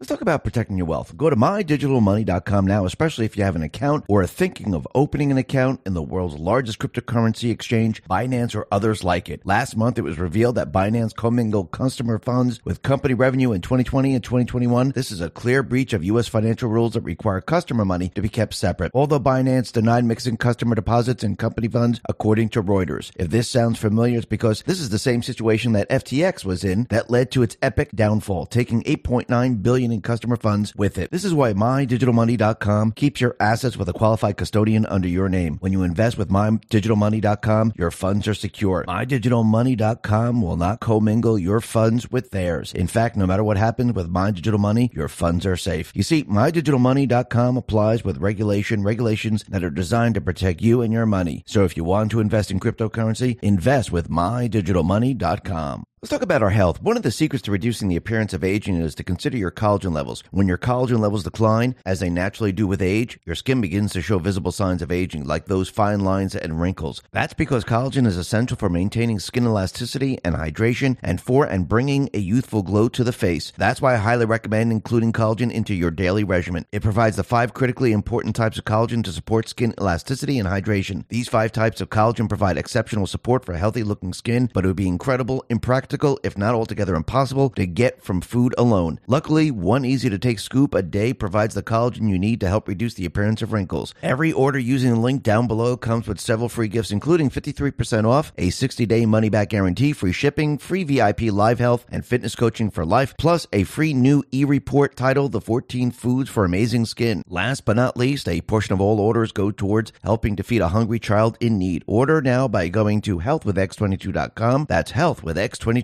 Let's talk about protecting your wealth. Go to mydigitalmoney.com now, especially if you have an account or are thinking of opening an account in the world's largest cryptocurrency exchange, Binance or others like it. Last month, it was revealed that Binance commingled customer funds with company revenue in 2020 and 2021. This is a clear breach of U.S. financial rules that require customer money to be kept separate. Although Binance denied mixing customer deposits and company funds, according to Reuters. If this sounds familiar, it's because this is the same situation that FTX was in that led to its epic downfall, taking 8.9 billion in customer funds with it. This is why mydigitalmoney.com keeps your assets with a qualified custodian under your name. When you invest with mydigitalmoney.com, your funds are secure. Mydigitalmoney.com will not commingle your funds with theirs. In fact, no matter what happens with My Digital Money, your funds are safe. You see, mydigitalmoney.com applies with regulation, regulations that are designed to protect you and your money. So if you want to invest in cryptocurrency, invest with mydigitalmoney.com. Let's talk about our health. One of the secrets to reducing the appearance of aging is to consider your collagen levels. When your collagen levels decline, as they naturally do with age, your skin begins to show visible signs of aging, like those fine lines and wrinkles. That's because collagen is essential for maintaining skin elasticity and hydration and for and bringing a youthful glow to the face. That's why I highly recommend including collagen into your daily regimen. It provides the five critically important types of collagen to support skin elasticity and hydration. These five types of collagen provide exceptional support for healthy looking skin, but it would be incredible, impractical, if not altogether impossible, to get from food alone. Luckily, one easy to take scoop a day provides the collagen you need to help reduce the appearance of wrinkles. Every order using the link down below comes with several free gifts, including 53% off, a 60 day money back guarantee, free shipping, free VIP live health and fitness coaching for life, plus a free new e report titled The 14 Foods for Amazing Skin. Last but not least, a portion of all orders go towards helping to feed a hungry child in need. Order now by going to healthwithx22.com. That's healthwithx22.com.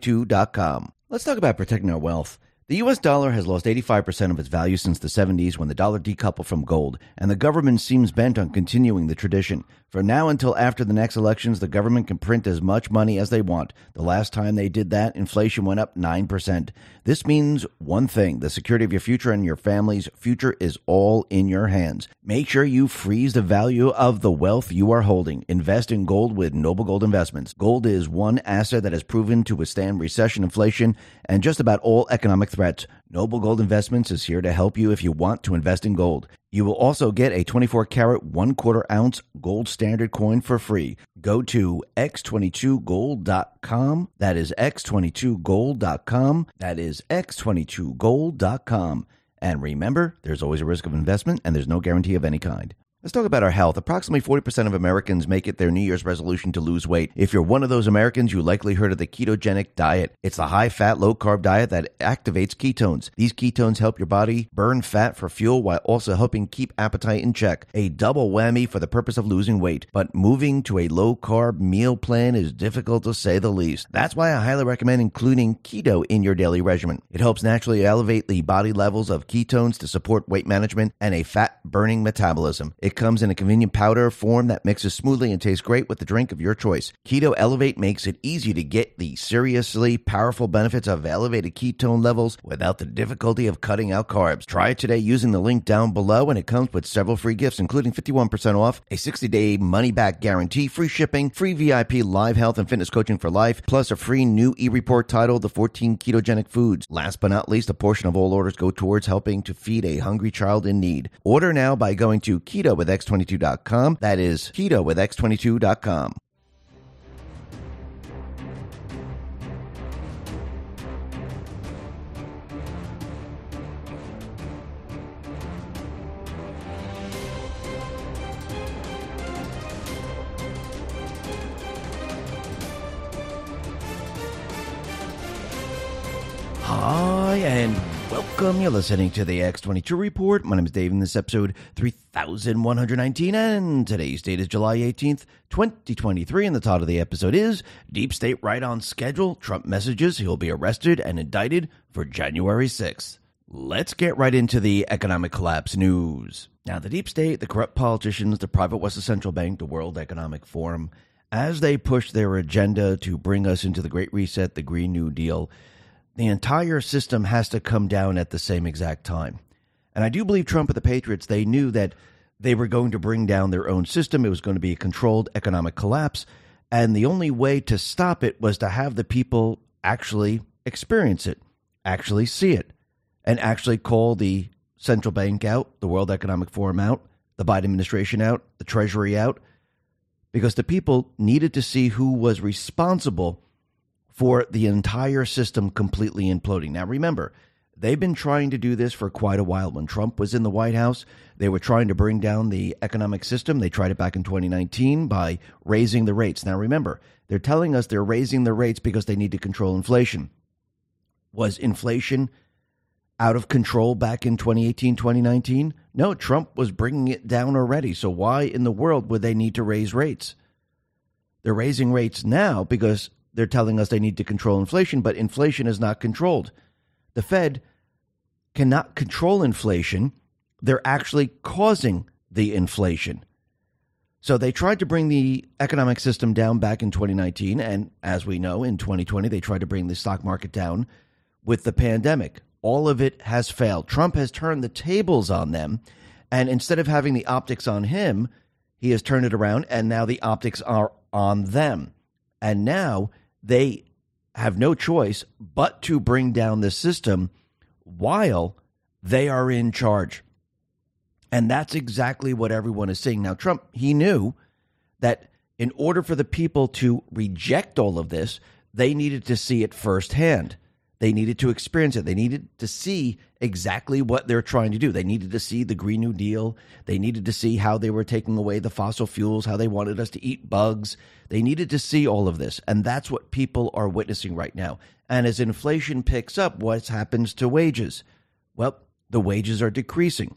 Let's talk about protecting our wealth. The US dollar has lost 85% of its value since the 70s when the dollar decoupled from gold, and the government seems bent on continuing the tradition. From now until after the next elections, the government can print as much money as they want. The last time they did that, inflation went up 9%. This means one thing the security of your future and your family's future is all in your hands. Make sure you freeze the value of the wealth you are holding. Invest in gold with Noble Gold Investments. Gold is one asset that has proven to withstand recession, inflation, and just about all economic threats. Noble Gold Investments is here to help you if you want to invest in gold. You will also get a 24 karat, one quarter ounce gold standard coin for free. Go to x22gold.com. That is x22gold.com. That is x22gold.com. And remember, there's always a risk of investment and there's no guarantee of any kind. Let's talk about our health. Approximately 40% of Americans make it their New Year's resolution to lose weight. If you're one of those Americans, you likely heard of the ketogenic diet. It's a high fat, low carb diet that activates ketones. These ketones help your body burn fat for fuel while also helping keep appetite in check. A double whammy for the purpose of losing weight. But moving to a low carb meal plan is difficult to say the least. That's why I highly recommend including keto in your daily regimen. It helps naturally elevate the body levels of ketones to support weight management and a fat burning metabolism. It comes in a convenient powder form that mixes smoothly and tastes great with the drink of your choice. Keto Elevate makes it easy to get the seriously powerful benefits of elevated ketone levels without the difficulty of cutting out carbs. Try it today using the link down below, and it comes with several free gifts, including 51% off, a 60 day money back guarantee, free shipping, free VIP live health and fitness coaching for life, plus a free new e report titled The 14 Ketogenic Foods. Last but not least, a portion of all orders go towards helping to feed a hungry child in need. Order now by going to keto with x22.com. That is keto with x22.com. Hi, and welcome. You're listening to the X22 Report. My name is Dave, and this episode 3119, and today's date is July 18th, 2023, and the title of the episode is Deep State Right on Schedule. Trump messages he'll be arrested and indicted for January 6th. Let's get right into the economic collapse news. Now, the deep state, the corrupt politicians, the private Western Central Bank, the World Economic Forum, as they push their agenda to bring us into the Great Reset, the Green New Deal, the entire system has to come down at the same exact time. And I do believe Trump and the Patriots, they knew that they were going to bring down their own system. It was going to be a controlled economic collapse. And the only way to stop it was to have the people actually experience it, actually see it. and actually call the central bank out, the World Economic Forum out, the Biden administration out, the Treasury out, because the people needed to see who was responsible for the entire system completely imploding. Now, remember, they've been trying to do this for quite a while. When Trump was in the White House, they were trying to bring down the economic system. They tried it back in 2019 by raising the rates. Now, remember, they're telling us they're raising the rates because they need to control inflation. Was inflation out of control back in 2018, 2019? No, Trump was bringing it down already. So, why in the world would they need to raise rates? They're raising rates now because they're telling us they need to control inflation, but inflation is not controlled. The Fed cannot control inflation. They're actually causing the inflation. So they tried to bring the economic system down back in 2019. And as we know, in 2020, they tried to bring the stock market down with the pandemic. All of it has failed. Trump has turned the tables on them. And instead of having the optics on him, he has turned it around. And now the optics are on them. And now they have no choice but to bring down the system while they are in charge. And that's exactly what everyone is saying. Now, Trump, he knew that in order for the people to reject all of this, they needed to see it firsthand. They needed to experience it. They needed to see exactly what they're trying to do. They needed to see the Green New Deal. They needed to see how they were taking away the fossil fuels, how they wanted us to eat bugs. They needed to see all of this. And that's what people are witnessing right now. And as inflation picks up, what happens to wages? Well, the wages are decreasing.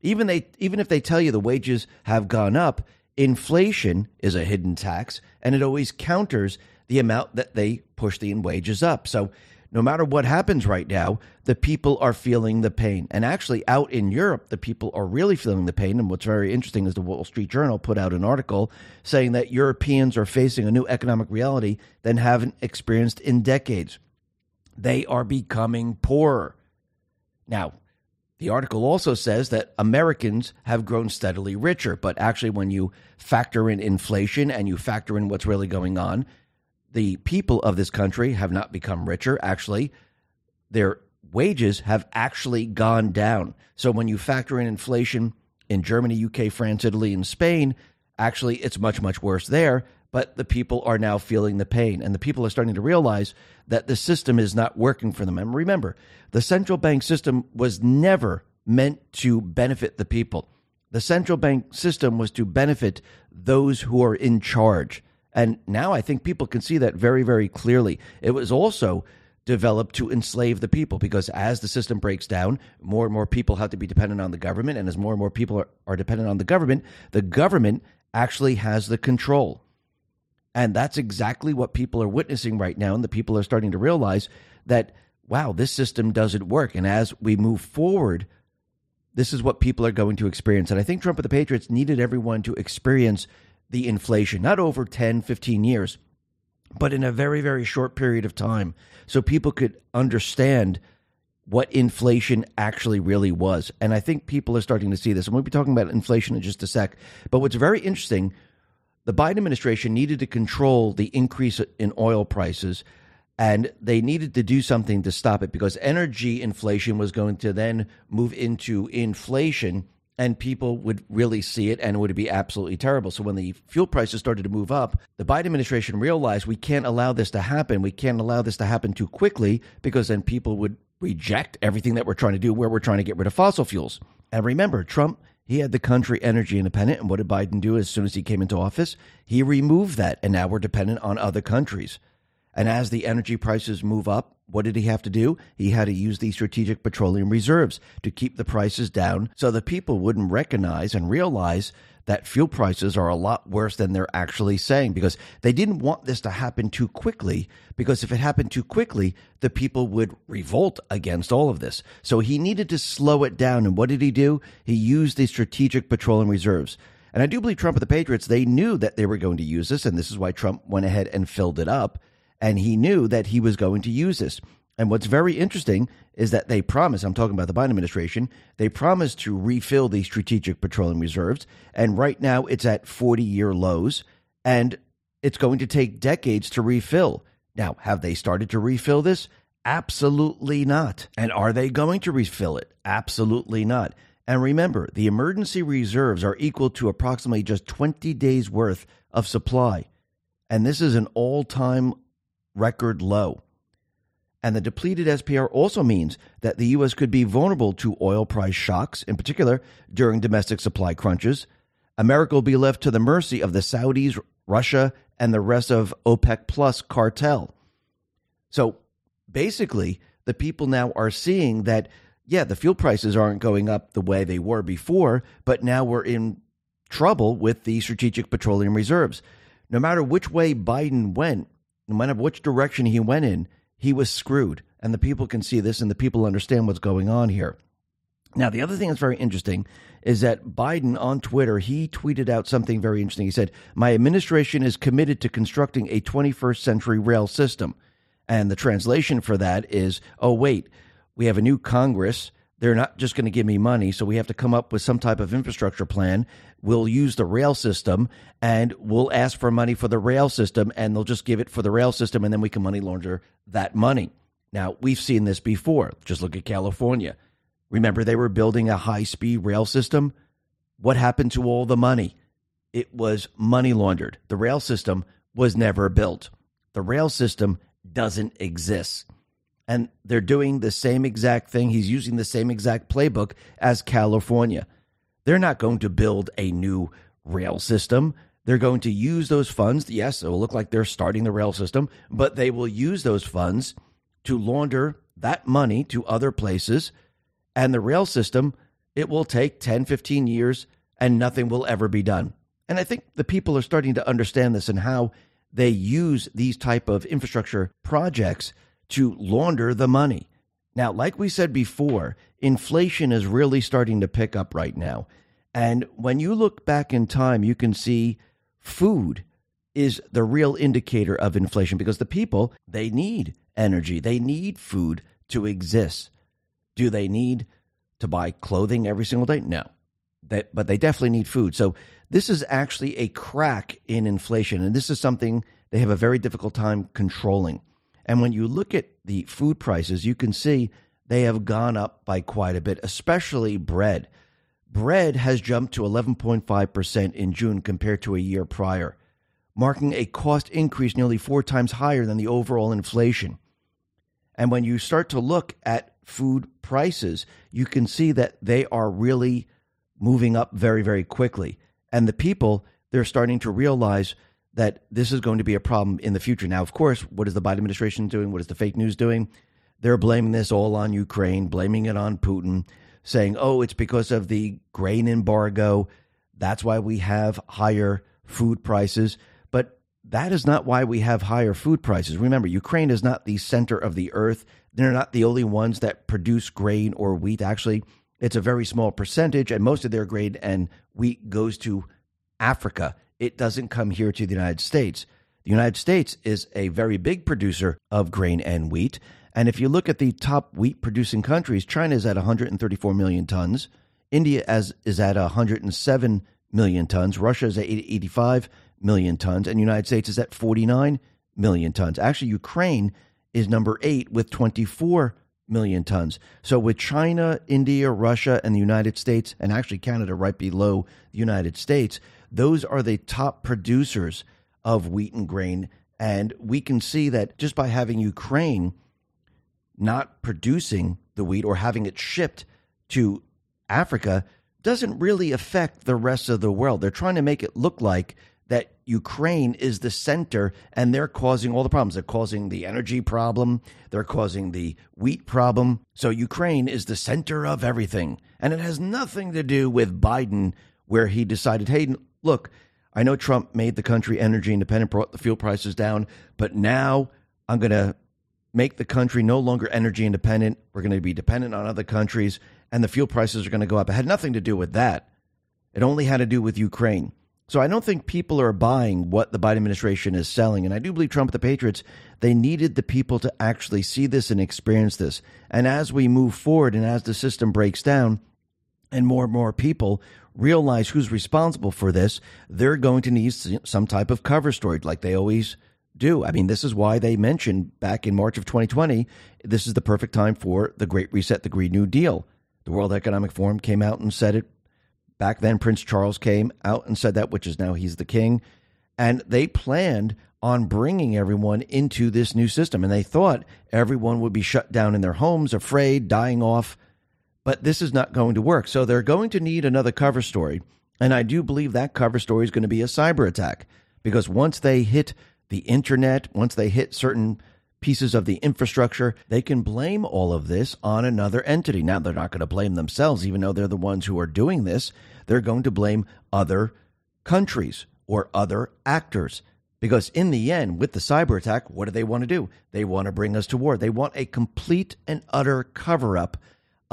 Even they even if they tell you the wages have gone up, inflation is a hidden tax and it always counters the amount that they push the wages up. So no matter what happens right now, the people are feeling the pain. And actually, out in Europe, the people are really feeling the pain. And what's very interesting is the Wall Street Journal put out an article saying that Europeans are facing a new economic reality than haven't experienced in decades. They are becoming poorer. Now, the article also says that Americans have grown steadily richer, but actually, when you factor in inflation and you factor in what's really going on, the people of this country have not become richer. Actually, their wages have actually gone down. So when you factor in inflation in Germany, UK, France, Italy, and Spain, actually it's much, much worse there. But the people are now feeling the pain, and the people are starting to realize that the system is not working for them. And remember, the central bank system was never meant to benefit the people. The central bank system was to benefit those who are in charge. And now I think people can see that very, very clearly. It was also developed to enslave the people because as the system breaks down, more and more people have to be dependent on the government. And as more and more people are, are dependent on the government, the government actually has the control. And that's exactly what people are witnessing right now. And the people are starting to realize that, wow, this system doesn't work. And as we move forward, this is what people are going to experience. And I think Trump and the Patriots needed everyone to experience the inflation, not over 10, 15 years, but in a very, very short period of time. So people could understand what inflation actually really was. And I think people are starting to see this. Going to be talking about inflation in just a sec. But what's very interesting, the Biden administration needed to control the increase in oil prices and they needed to do something to stop it because energy inflation was going to then move into inflation and people would really see it and it would be absolutely terrible. So when the fuel prices started to move up, the Biden administration realized we can't allow this to happen. We can't allow this to happen too quickly because then people would reject everything that we're trying to do where we're trying to get rid of fossil fuels. And remember, Trump, he had the country energy independent. And what did Biden do as soon as he came into office? He removed that. And now we're dependent on other countries. And as the energy prices move up, what did he have to do? He had to use these strategic petroleum reserves to keep the prices down so the people wouldn't recognize and realize that fuel prices are a lot worse than they're actually saying because they didn't want this to happen too quickly because if it happened too quickly the people would revolt against all of this. So he needed to slow it down. And what did he do? He used the strategic petroleum reserves. And i do believe trump and the patriots they knew that they were going to use this. And this is why trump went ahead and filled it up and he knew that he was going to use this. And what's very interesting is that they promised, I'm talking about the Biden administration, they promised to refill the strategic petroleum reserves. And right now it's at 40 year lows, and it's going to take decades to refill. Now, have they started to refill this? Absolutely not. And are they going to refill it? Absolutely not. And remember, the emergency reserves are equal to approximately just 20 days worth of supply. And this is an all time record low. And the depleted SPR also means that the U.S. could be vulnerable to oil price shocks, in particular during domestic supply crunches. America will be left to the mercy of the Saudis, Russia, and the rest of OPEC Plus cartel. So basically, the people now are seeing that, yeah, the fuel prices aren't going up the way they were before, but now we're in trouble with the strategic petroleum reserves. No matter which way Biden went, no matter which direction he went in, he was screwed. And the people can see this and the people understand what's going on here. Now, the other thing that's very interesting is that Biden on Twitter, he tweeted out something very interesting. He said, My administration is committed to constructing a 21st century rail system. And the translation for that is, oh, wait, we have a new Congress. They're not just going to give me money. So we have to come up with some type of infrastructure plan. We'll use the rail system and we'll ask for money for the rail system and they'll just give it for the rail system and then we can money launder that money. Now, we've seen this before. Just look at California. Remember, they were building a high speed rail system? What happened to all the money? It was money laundered. The rail system was never built. The rail system doesn't exist. And they're doing the same exact thing. He's using the same exact playbook as California. They're not going to build a new rail system. They're going to use those funds. Yes, it will look like they're starting the rail system, but they will use those funds to launder that money to other places. And the rail system, it will take 10, 15 years and nothing will ever be done. And I think the people are starting to understand this and how they use these type of infrastructure projects to launder the money. Now, like we said before, inflation is really starting to pick up right now. And when you look back in time, you can see food is the real indicator of inflation because the people, they need energy, they need food to exist. Do they need to buy clothing every single day? No. They, but they definitely need food. So this is actually a crack in inflation, and this is something they have a very difficult time controlling. And when you look at the food prices, you can see they have gone up by quite a bit, especially bread. Bread has jumped to 11.5% in June compared to a year prior, marking a cost increase nearly four times higher than the overall inflation. And when you start to look at food prices, you can see that they are really moving up very, very quickly. And the people, they're starting to realize that this is going to be a problem in the future. Now, of course, what is the Biden administration doing? What is the fake news doing? They're blaming this all on Ukraine, blaming it on Putin, saying, oh, it's because of the grain embargo. That's why we have higher food prices. But that is not why we have higher food prices. Remember, Ukraine is not the center of the earth. They're not the only ones that produce grain or wheat. Actually, it's a very small percentage, and most of their grain and wheat goes to Africa. It doesn't come here to the United States. The United States is a very big producer of grain and wheat. And if you look at the top wheat producing countries, China is at 134 million tons. India as, is at 107 million tons. Russia is at 85 million tons. And the United States is at 49 million tons. Actually, Ukraine is number eight with 24 million tons. So with China, India, Russia, and the United States, and actually Canada right below the United States, those are the top producers of wheat and grain. And we can see that just by having Ukraine not producing the wheat or having it shipped to Africa doesn't really affect the rest of the world. They're trying to make it look like that Ukraine is the center and they're causing all the problems. They're causing the energy problem, they're causing the wheat problem. So Ukraine is the center of everything. And it has nothing to do with Biden, where he decided, hey, look, I know Trump made the country energy independent, brought the fuel prices down, but now I'm going to make the country no longer energy independent. We're going to be dependent on other countries, and the fuel prices are going to go up. It had nothing to do with that. It only had to do with Ukraine. So I don't think people are buying what the Biden administration is selling. And I do believe Trump the Patriots, they needed the people to actually see this and experience this. And as we move forward and as the system breaks down and more and more people realize who's responsible for this, they're going to need some type of cover story like they always do. I mean, this is why they mentioned back in March of 2020, this is the perfect time for the Great Reset, the Green New Deal. The World Economic Forum came out and said it. Back then, Prince Charles came out and said that, which is now he's the king. And they planned on bringing everyone into this new system. And they thought everyone would be shut down in their homes, afraid, dying off. But this is not going to work. So they're going to need another cover story. And I do believe that cover story is going to be a cyber attack because once they hit the internet, once they hit certain pieces of the infrastructure, they can blame all of this on another entity. Now, they're not going to blame themselves, even though they're the ones who are doing this. They're going to blame other countries or other actors. Because in the end, with the cyber attack, what do they want to do? They want to bring us to war. They want a complete and utter cover up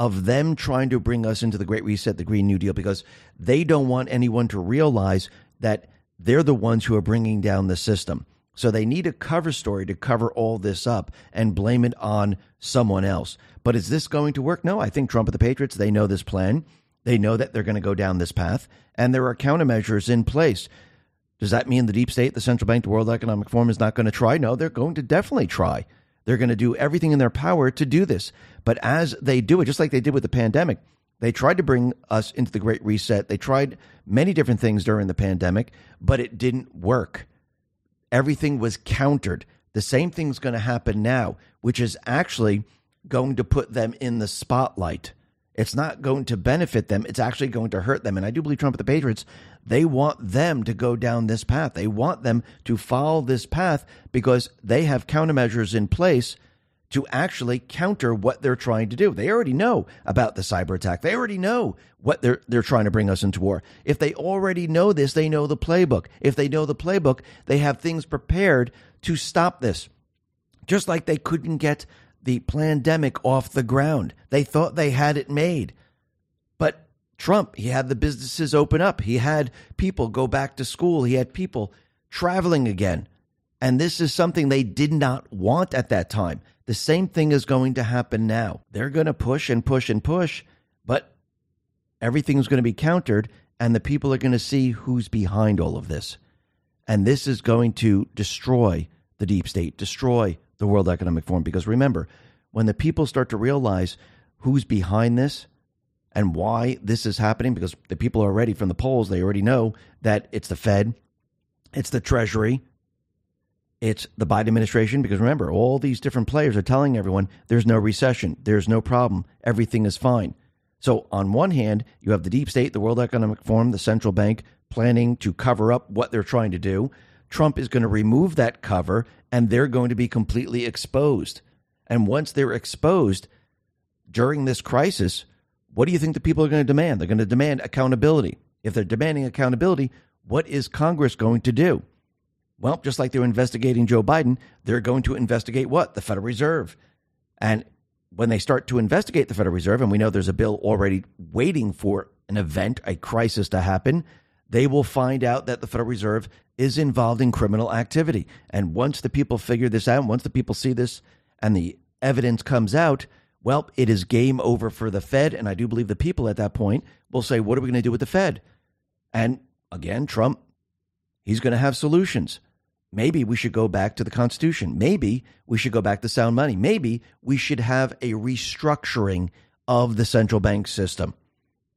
of them trying to bring us into the Great Reset, the Green New Deal, because they don't want anyone to realize that they're the ones who are bringing down the system. So they need a cover story to cover all this up and blame it on someone else. But is this going to work? No, I think Trump and the Patriots, they know this plan. They know that they're going to go down this path, and there are countermeasures in place. Does that mean the deep state, the central bank, the World Economic Forum is not going to try? No, they're going to definitely try. They're going to do everything in their power to do this. But as they do it, just like they did with the pandemic, they tried to bring us into the Great Reset. They tried many different things during the pandemic, but it didn't work. Everything was countered. The same thing's going to happen now, which is actually going to put them in the spotlight. It's not going to benefit them. It's actually going to hurt them. And I do believe Trump and the Patriots, they want them to go down this path. They want them to follow this path because they have countermeasures in place to actually counter what they're trying to do. They already know about the cyber attack. They already know what they're they're trying to bring us into war. If they already know this, they know the playbook. If they know the playbook, they have things prepared to stop this. Just like they couldn't get the pandemic off the ground. They thought they had it made. Trump, he had the businesses open up. He had people go back to school. He had people traveling again. And this is something they did not want at that time. The same thing is going to happen now. They're going to push and push and push, but everything's going to be countered, and the people are going to see who's behind all of this. And this is going to destroy the deep state, destroy the World Economic Forum. Because remember, when the people start to realize who's behind this and why this is happening, because the people are already from the polls, they already know that it's the Fed, it's the Treasury, it's the Biden administration. Because remember, all these different players are telling everyone there's no recession, there's no problem, everything is fine. So, on one hand, you have the deep state, the World Economic Forum, the central bank planning to cover up what they're trying to do. Trump is going to remove that cover and they're going to be completely exposed. And once they're exposed during this crisis, what do you think the people are going to demand? They're going to demand accountability. If they're demanding accountability, what is Congress going to do? Well, just like they're investigating Joe Biden, they're going to investigate what? The Federal Reserve. And when they start to investigate the Federal Reserve, and we know there's a bill already waiting for an event, a crisis to happen, they will find out that the Federal Reserve is involved in criminal activity. And once the people figure this out, once the people see this and the evidence comes out, well, it is game over for the Fed. And I do believe the people at that point will say, what are we going to do with the Fed? And again, Trump, he's going to have solutions. Maybe we should go back to the Constitution. Maybe we should go back to sound money. Maybe we should have a restructuring of the central bank system.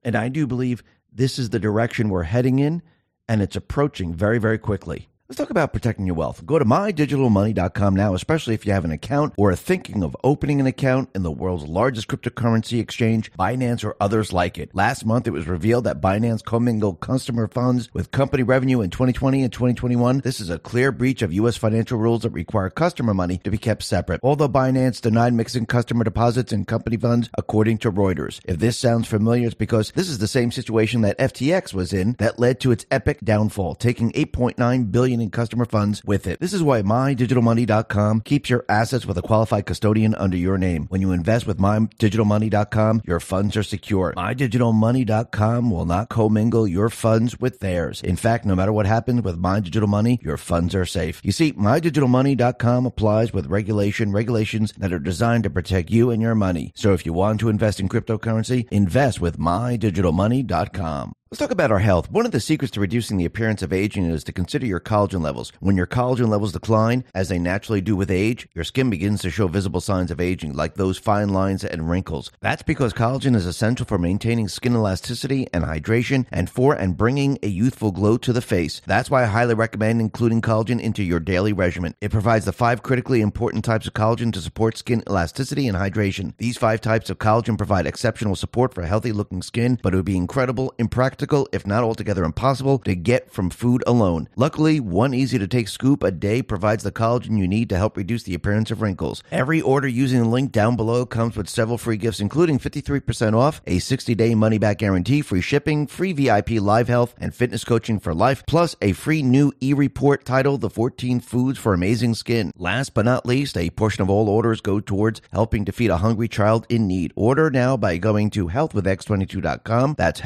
And I do believe this is the direction we're heading in, and it's approaching very, very quickly. Let's talk about protecting your wealth. Go to mydigitalmoney.com now, especially if you have an account or are thinking of opening an account in the world's largest cryptocurrency exchange, Binance or others like it. Last month, it was revealed that Binance commingled customer funds with company revenue in 2020 and 2021. This is a clear breach of U.S. financial rules that require customer money to be kept separate. Although Binance denied mixing customer deposits and company funds, according to Reuters. If this sounds familiar, it's because this is the same situation that FTX was in that led to its epic downfall, taking 8.9 billion in customer funds with it. This is why MyDigitalMoney.com keeps your assets with a qualified custodian under your name. When you invest with MyDigitalMoney.com, your funds are secure. MyDigitalMoney.com will not commingle your funds with theirs. In fact, no matter what happens with My Digital Money, your funds are safe. You see, MyDigitalMoney.com applies with regulation, regulations that are designed to protect you and your money. So if you want to invest in cryptocurrency, invest with MyDigitalMoney.com. Let's talk about our health. One of the secrets to reducing the appearance of aging is to consider your collagen levels. When your collagen levels decline, as they naturally do with age, your skin begins to show visible signs of aging, like those fine lines and wrinkles. That's because collagen is essential for maintaining skin elasticity and hydration and for and bringing a youthful glow to the face. That's why I highly recommend including collagen into your daily regimen. It provides the five critically important types of collagen to support skin elasticity and hydration. These five types of collagen provide exceptional support for healthy looking skin, but it would be incredible, impractical, if not altogether impossible, to get from food alone. Luckily, one easy to take scoop a day provides the collagen you need to help reduce the appearance of wrinkles. Every order using the link down below comes with several free gifts, including 53% off, a 60 day money back guarantee, free shipping, free VIP live health and fitness coaching for life, plus a free new e report titled The 14 Foods for Amazing Skin. Last but not least, a portion of all orders go towards helping to feed a hungry child in need. Order now by going to healthwithx22.com. That's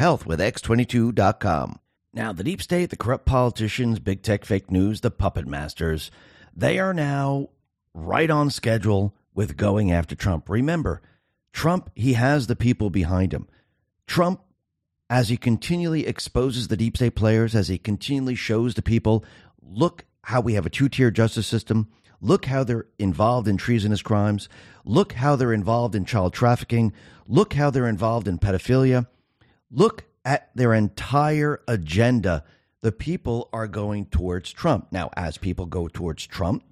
healthwithx22.com. Now, the deep state, the corrupt politicians, big tech fake news, the puppet masters, they are now right on schedule with going after Trump. Remember, Trump, he has the people behind him. Trump, as he continually exposes the deep state players, as he continually shows the people, look how we have a two tier justice system. Look how they're involved in treasonous crimes. Look how they're involved in child trafficking. Look how they're involved in pedophilia. Look at their entire agenda. The people are going towards Trump. Now, as people go towards Trump,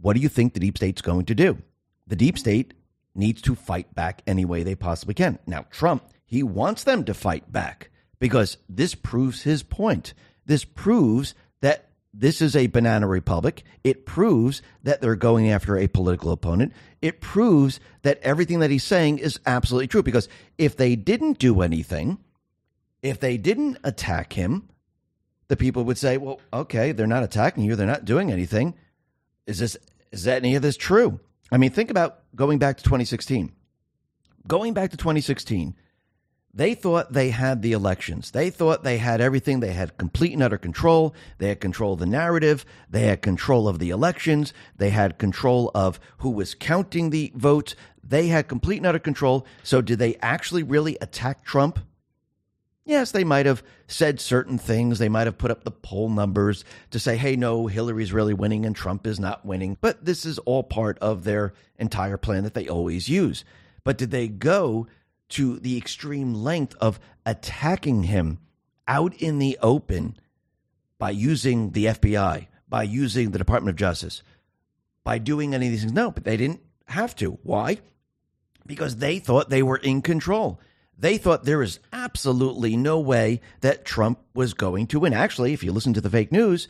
what do you think the deep state's going to do? The deep state needs to fight back any way they possibly can. Now, Trump, he wants them to fight back because this proves his point. This proves that this is a banana republic. It proves that they're going after a political opponent. It proves that everything that he's saying is absolutely true because if they didn't do anything, if they didn't attack him, the people would say, "Well, okay, they're not attacking you. They're not doing anything. Is this is that any of this true?" I mean, think about going back to 2016. Going back to 2016, they thought they had the elections. They thought they had everything. They had complete and utter control. They had control of the narrative. They had control of the elections. They had control of who was counting the votes. They had complete and utter control. So, did they actually really attack Trump? Yes, they might have said certain things. They might have put up the poll numbers to say, hey, no, Hillary's really winning and Trump is not winning. But this is all part of their entire plan that they always use. But did they go to the extreme length of attacking him out in the open by using the FBI, by using the Department of Justice, by doing any of these things? No, but they didn't have to. Why? Because they thought they were in control. They thought there is absolutely no way that Trump was going to win. Actually, if you listen to the fake news,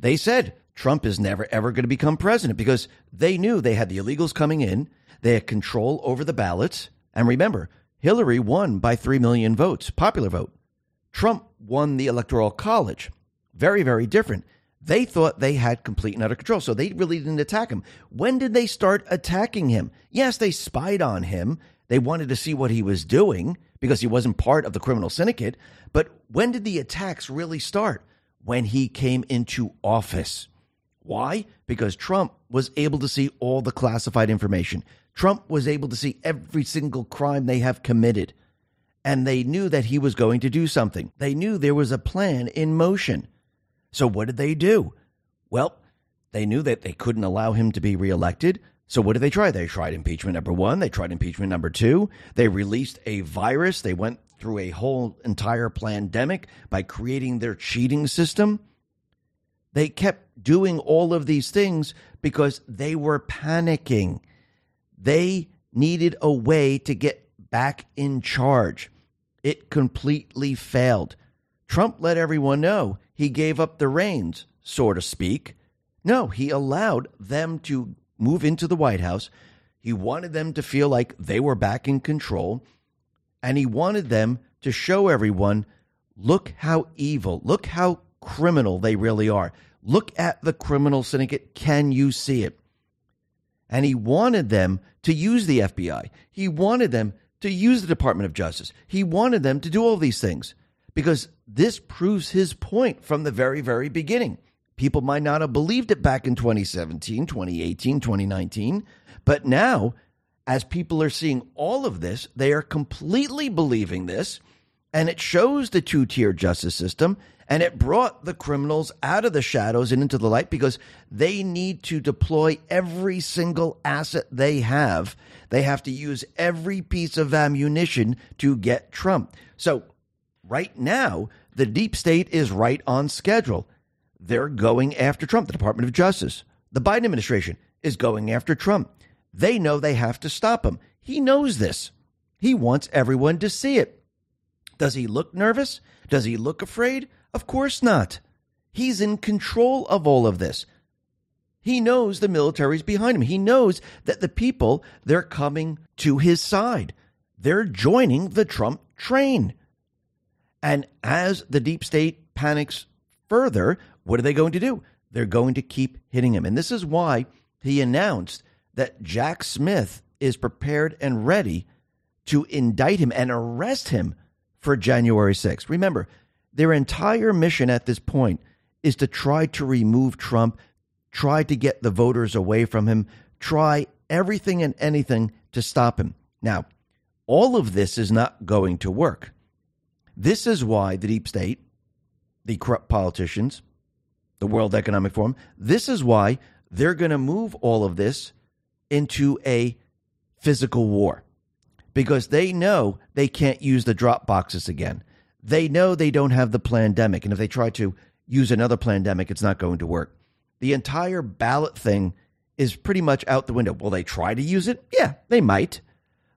they said Trump is never, ever going to become president because they knew they had the illegals coming in, they had control over the ballots. And remember, Hillary won by 3 million votes, popular vote. Trump won the Electoral College. Very, very different. They thought they had complete and utter control, so they really didn't attack him. When did they start attacking him? Yes, they spied on him they wanted to see what he was doing because he wasn't part of the criminal syndicate. But when did the attacks really start? When he came into office. Why? Because Trump was able to see all the classified information. Trump was able to see every single crime they have committed. And they knew that he was going to do something. They knew there was a plan in motion. So what did they do? Well, they knew that they couldn't allow him to be reelected. So what did they try? They tried impeachment number one. They tried impeachment number two. They released a virus. They went through a whole entire pandemic by creating their cheating system. They kept doing all of these things because they were panicking. They needed a way to get back in charge. It completely failed. Trump let everyone know he gave up the reins, so to speak. No, he allowed them to move into the White House. He wanted them to feel like they were back in control. And he wanted them to show everyone look how evil, look how criminal they really are. Look at the criminal syndicate. Can you see it? And he wanted them to use the FBI. He wanted them to use the Department of Justice. He wanted them to do all these things because this proves his point from the very, very beginning. People might not have believed it back in 2017, 2018, 2019. But now, as people are seeing all of this, they are completely believing this. and it shows the two tier justice system and it brought the criminals out of the shadows and into the light because they need to deploy every single asset they have. They have to use every piece of ammunition to get Trump. So, right now, the deep state is right on schedule. They're going after Trump, the Department of Justice. The Biden administration is going after Trump. They know they have to stop him. He knows this. He wants everyone to see it. Does he look nervous? Does he look afraid? Of course not. He's in control of all of this. He knows the military's behind him. He knows that the people, they're coming to his side. They're joining the Trump train. And as the deep state panics further, what are they going to do? They're going to keep hitting him. And this is why he announced that Jack Smith is prepared and ready to indict him and arrest him for January 6th. Remember, their entire mission at this point is to try to remove Trump, try to get the voters away from him, try everything and anything to stop him. Now, all of this is not going to work. This is why the deep state, the corrupt politicians, the World Economic Forum, this is why they're going to move all of this into a physical war because they know they can't use the drop boxes again. They know they don't have the pandemic. And if they try to use another pandemic, it's not going to work. The entire ballot thing is pretty much out the window. Will they try to use it? Yeah, they might.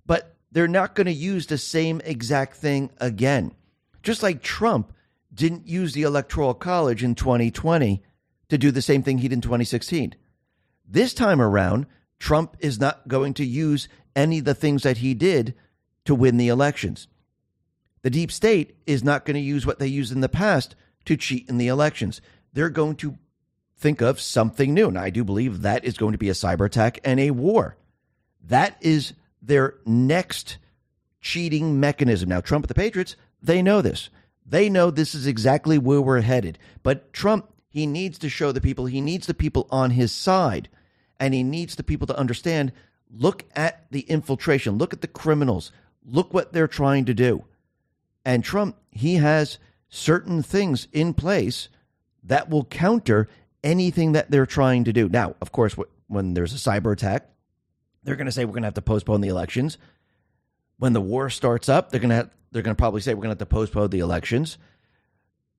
But they're not going to use the same exact thing again. Just like Trump didn't use the Electoral College in 2020 to do the same thing he did in 2016. This time around, Trump is not going to use any of the things that he did to win the elections. The deep state is not going to use what they used in the past to cheat in the elections. They're going to think of something new. And I do believe that is going to be a cyber attack and a war. That is their next cheating mechanism. Now, Trump and the Patriots, they know this. They know this is exactly where we're headed. But Trump, he needs to show the people, he needs the people on his side. And he needs the people to understand Look at the infiltration. Look at the criminals. Look what they're trying to do. And Trump, he has certain things in place that will counter anything that they're trying to do. Now, of course, when there's a cyber attack, they're going to say we're going to have to postpone the elections. When the war starts up, they're have, they're to probably say we're to have to postpone the elections.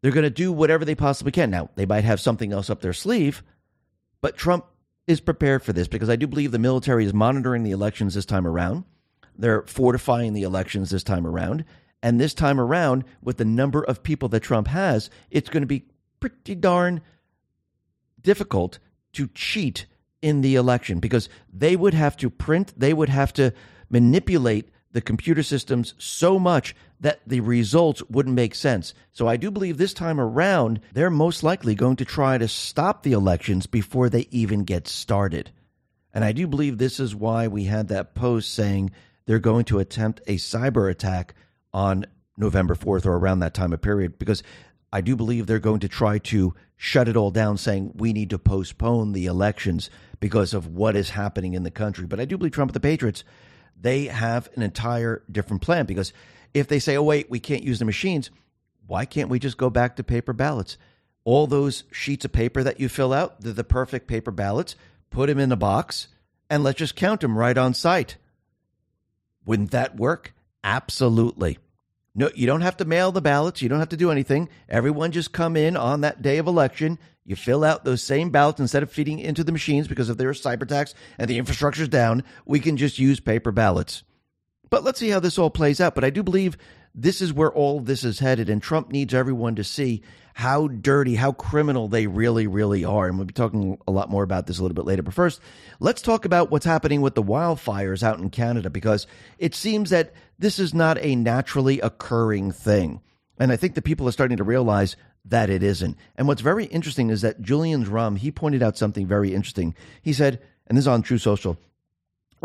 They're to do whatever they possibly can. Now, they might have something else up their sleeve, but Trump is prepared for this because I do believe the military is monitoring the elections this time around. They're fortifying the elections this time around. And this time around, with the number of people that Trump has, it's going to be pretty darn difficult to cheat in the election because they would have to print, they would have to manipulate the computer systems so much that the results wouldn't make sense. So I do believe this time around, they're most likely going to try to stop the elections before they even get started. And I do believe this is why we had that post saying they're going to attempt a cyber attack on November 4th or around that time of period, because I do believe they're going to try to shut it all down, saying we need to postpone the elections because of what is happening in the country. But I do believe Trump and the Patriots they have an entire different plan because if they say, oh, wait, we can't use the machines, why can't we just go back to paper ballots? All those sheets of paper that you fill out, they're the perfect paper ballots, put them in a box, and let's just count them right on site. Wouldn't that work? Absolutely. No, you don't have to mail the ballots. You don't have to do anything. Everyone just come in on that day of election. You fill out those same ballots instead of feeding into the machines because if there are cyber attacks and the infrastructure's down, we can just use paper ballots. But let's see how this all plays out. But I do believe this is where all this is headed, and Trump needs everyone to see how dirty, how criminal they really, really are. And we'll be talking a lot more about this a little bit later. But first, let's talk about what's happening with the wildfires out in Canada because it seems that this is not a naturally occurring thing. And I think the people are starting to realize that it isn't. And what's very interesting is that Julian Drum, he pointed out something very interesting. He said, and this is on Truth Social,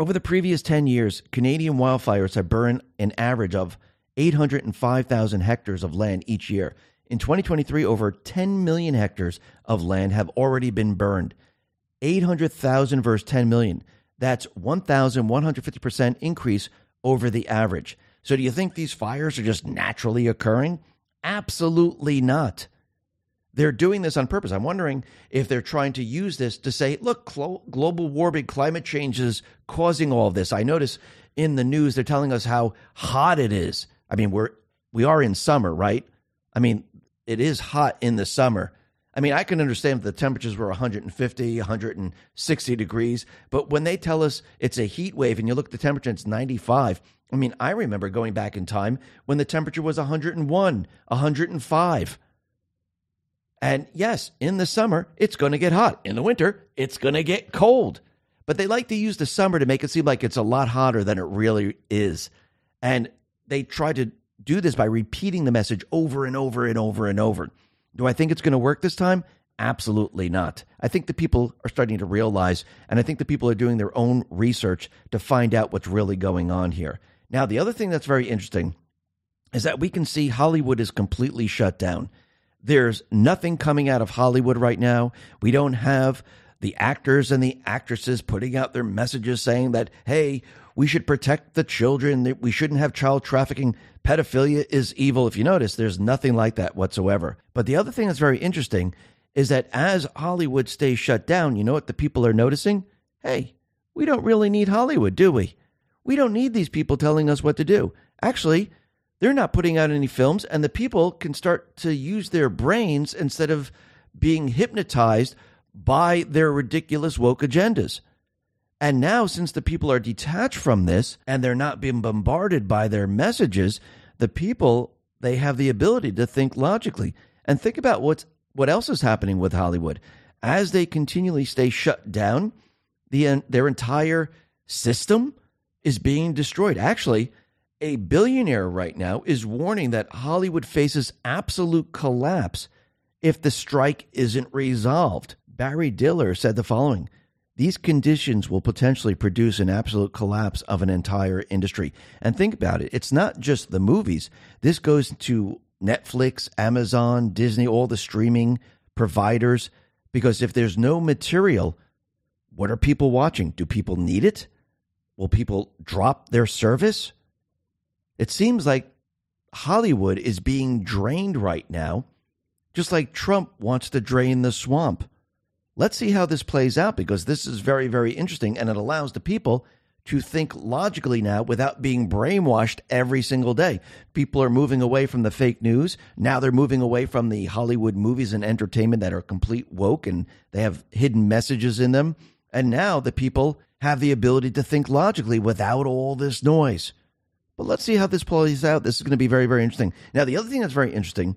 over the previous 10 years, Canadian wildfires have burned an average of 805,000 hectares of land each year. In 2023, over 10 million hectares of land have already been burned. 800,000 versus 10 million. That's 1,150% increase over the average. So do you think these fires are just naturally occurring? Absolutely not. They're doing this on purpose. I'm wondering if they're trying to use this to say, look, global warming, climate change is causing all this. I notice in the news they're telling us how hot it is. I mean, we're we are in summer, right? I mean, it is hot in the summer. I mean, I can understand if the temperatures were 150, 160 degrees, but when they tell us it's a heat wave and you look at the temperature, it's 95. I mean, I remember going back in time when the temperature was 101, 105. And yes, in the summer, it's going to get hot. In the winter, it's going to get cold. But they like to use the summer to make it seem like it's a lot hotter than it really is. And they try to do this by repeating the message over and over and over and over. Do I think it's going to work this time? Absolutely not. I think the people are starting to realize, and I think the people are doing their own research to find out what's really going on here. Now, the other thing that's very interesting is that we can see Hollywood is completely shut down. There's nothing coming out of Hollywood right now. We don't have the actors and the actresses putting out their messages saying that, hey, we should protect the children, that we shouldn't have child trafficking pedophilia is evil. If you notice, there's nothing like that whatsoever. But the other thing that's very interesting is that as Hollywood stays shut down, you know what the people are noticing? Hey, we don't really need Hollywood, do we? We don't need these people telling us what to do. Actually, they're not putting out any films, and the people can start to use their brains instead of being hypnotized by their ridiculous woke agendas. And now, since the people are detached from this and they're not being bombarded by their messages, the people they have the ability to think logically and think about what's what else is happening with Hollywood as they continually stay shut down. The their entire system is being destroyed. Actually, a billionaire right now is warning that Hollywood faces absolute collapse if the strike isn't resolved. Barry Diller said the following these conditions will potentially produce an absolute collapse of an entire industry. And think about it it's not just the movies, this goes to Netflix, Amazon, Disney, all the streaming providers. Because if there's no material, what are people watching? Do people need it? Will people drop their service? It seems like Hollywood is being drained right now, just like Trump wants to drain the swamp. Let's see how this plays out because this is very, very interesting and it allows the people to think logically now without being brainwashed every single day. People are moving away from the fake news. Now they're moving away from the Hollywood movies and entertainment that are complete woke and they have hidden messages in them. And now the people have the ability to think logically without all this noise. But let's see how this plays out. This is going to be very, very interesting. Now, the other thing that's very interesting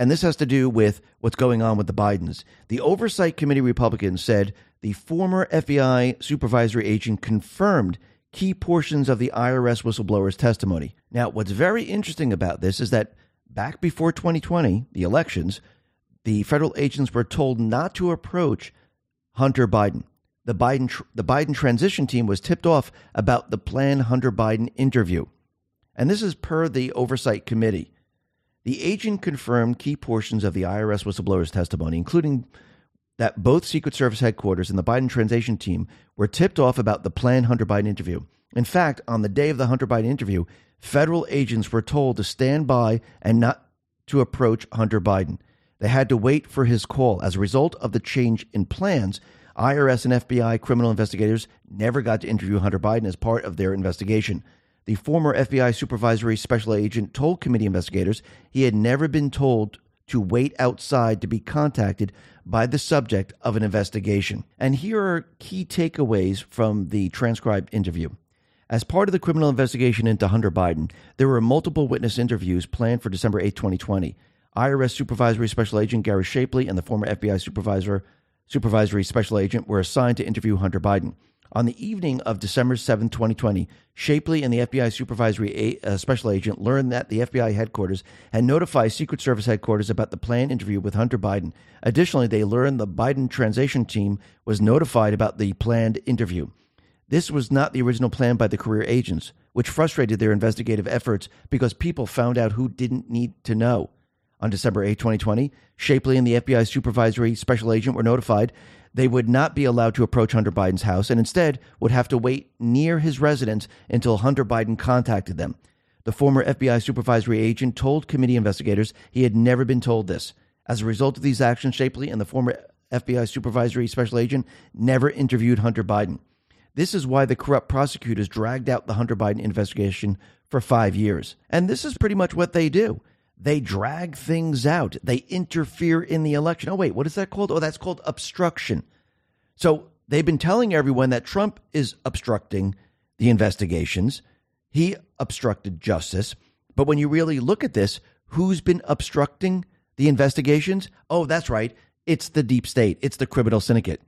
and this has to do with what's going on with the Bidens. The Oversight Committee Republicans said the former FBI supervisory agent confirmed key portions of the IRS whistleblower's testimony. Now, what's very interesting about this is that back before 2020, the elections, the federal agents were told not to approach Hunter Biden. The Biden the Biden transition team was tipped off about the planned Hunter Biden interview. And this is per the Oversight Committee. The agent confirmed key portions of the IRS whistleblower's testimony, including that both Secret Service headquarters and the Biden transition team were tipped off about the planned Hunter Biden interview. In fact, on the day of the Hunter Biden interview, federal agents were told to stand by and not to approach Hunter Biden. They had to wait for his call. As a result of the change in plans, IRS and FBI criminal investigators never got to interview Hunter Biden as part of their investigation. The former FBI supervisory special agent told committee investigators he had never been told to wait outside to be contacted by the subject of an investigation. And here are key takeaways from the transcribed interview. As part of the criminal investigation into Hunter Biden, there were multiple witness interviews planned for December 8, 2020. IRS Supervisory Special Agent Gary Shapley and the former FBI Supervisor Supervisory Special Agent were assigned to interview Hunter Biden. On the evening of December 7, 2020, Shapley and the FBI supervisory a- uh, special agent learned that the FBI headquarters had notified Secret Service headquarters about the planned interview with Hunter Biden. Additionally, they learned the Biden transition team was notified about the planned interview. This was not the original plan by the career agents, which frustrated their investigative efforts because people found out who didn't need to know. On December 8, 2020, Shapley and the FBI supervisory special agent were notified they would not be allowed to approach Hunter Biden's house and instead would have to wait near his residence until Hunter Biden contacted them. The former FBI supervisory agent told committee investigators he had never been told this. As a result of these actions, Shapley and the former FBI supervisory special agent never interviewed Hunter Biden. This is why the corrupt prosecutors dragged out the Hunter Biden investigation for five years. And this is pretty much what they do. They drag things out, they interfere in the election. Oh, wait, what is that called? Oh, that's called obstruction. So they've been telling everyone that Trump is obstructing the investigations. He obstructed justice. But when you really look at this, who's been obstructing the investigations? Oh, that's right. It's the deep state, it's the criminal syndicate.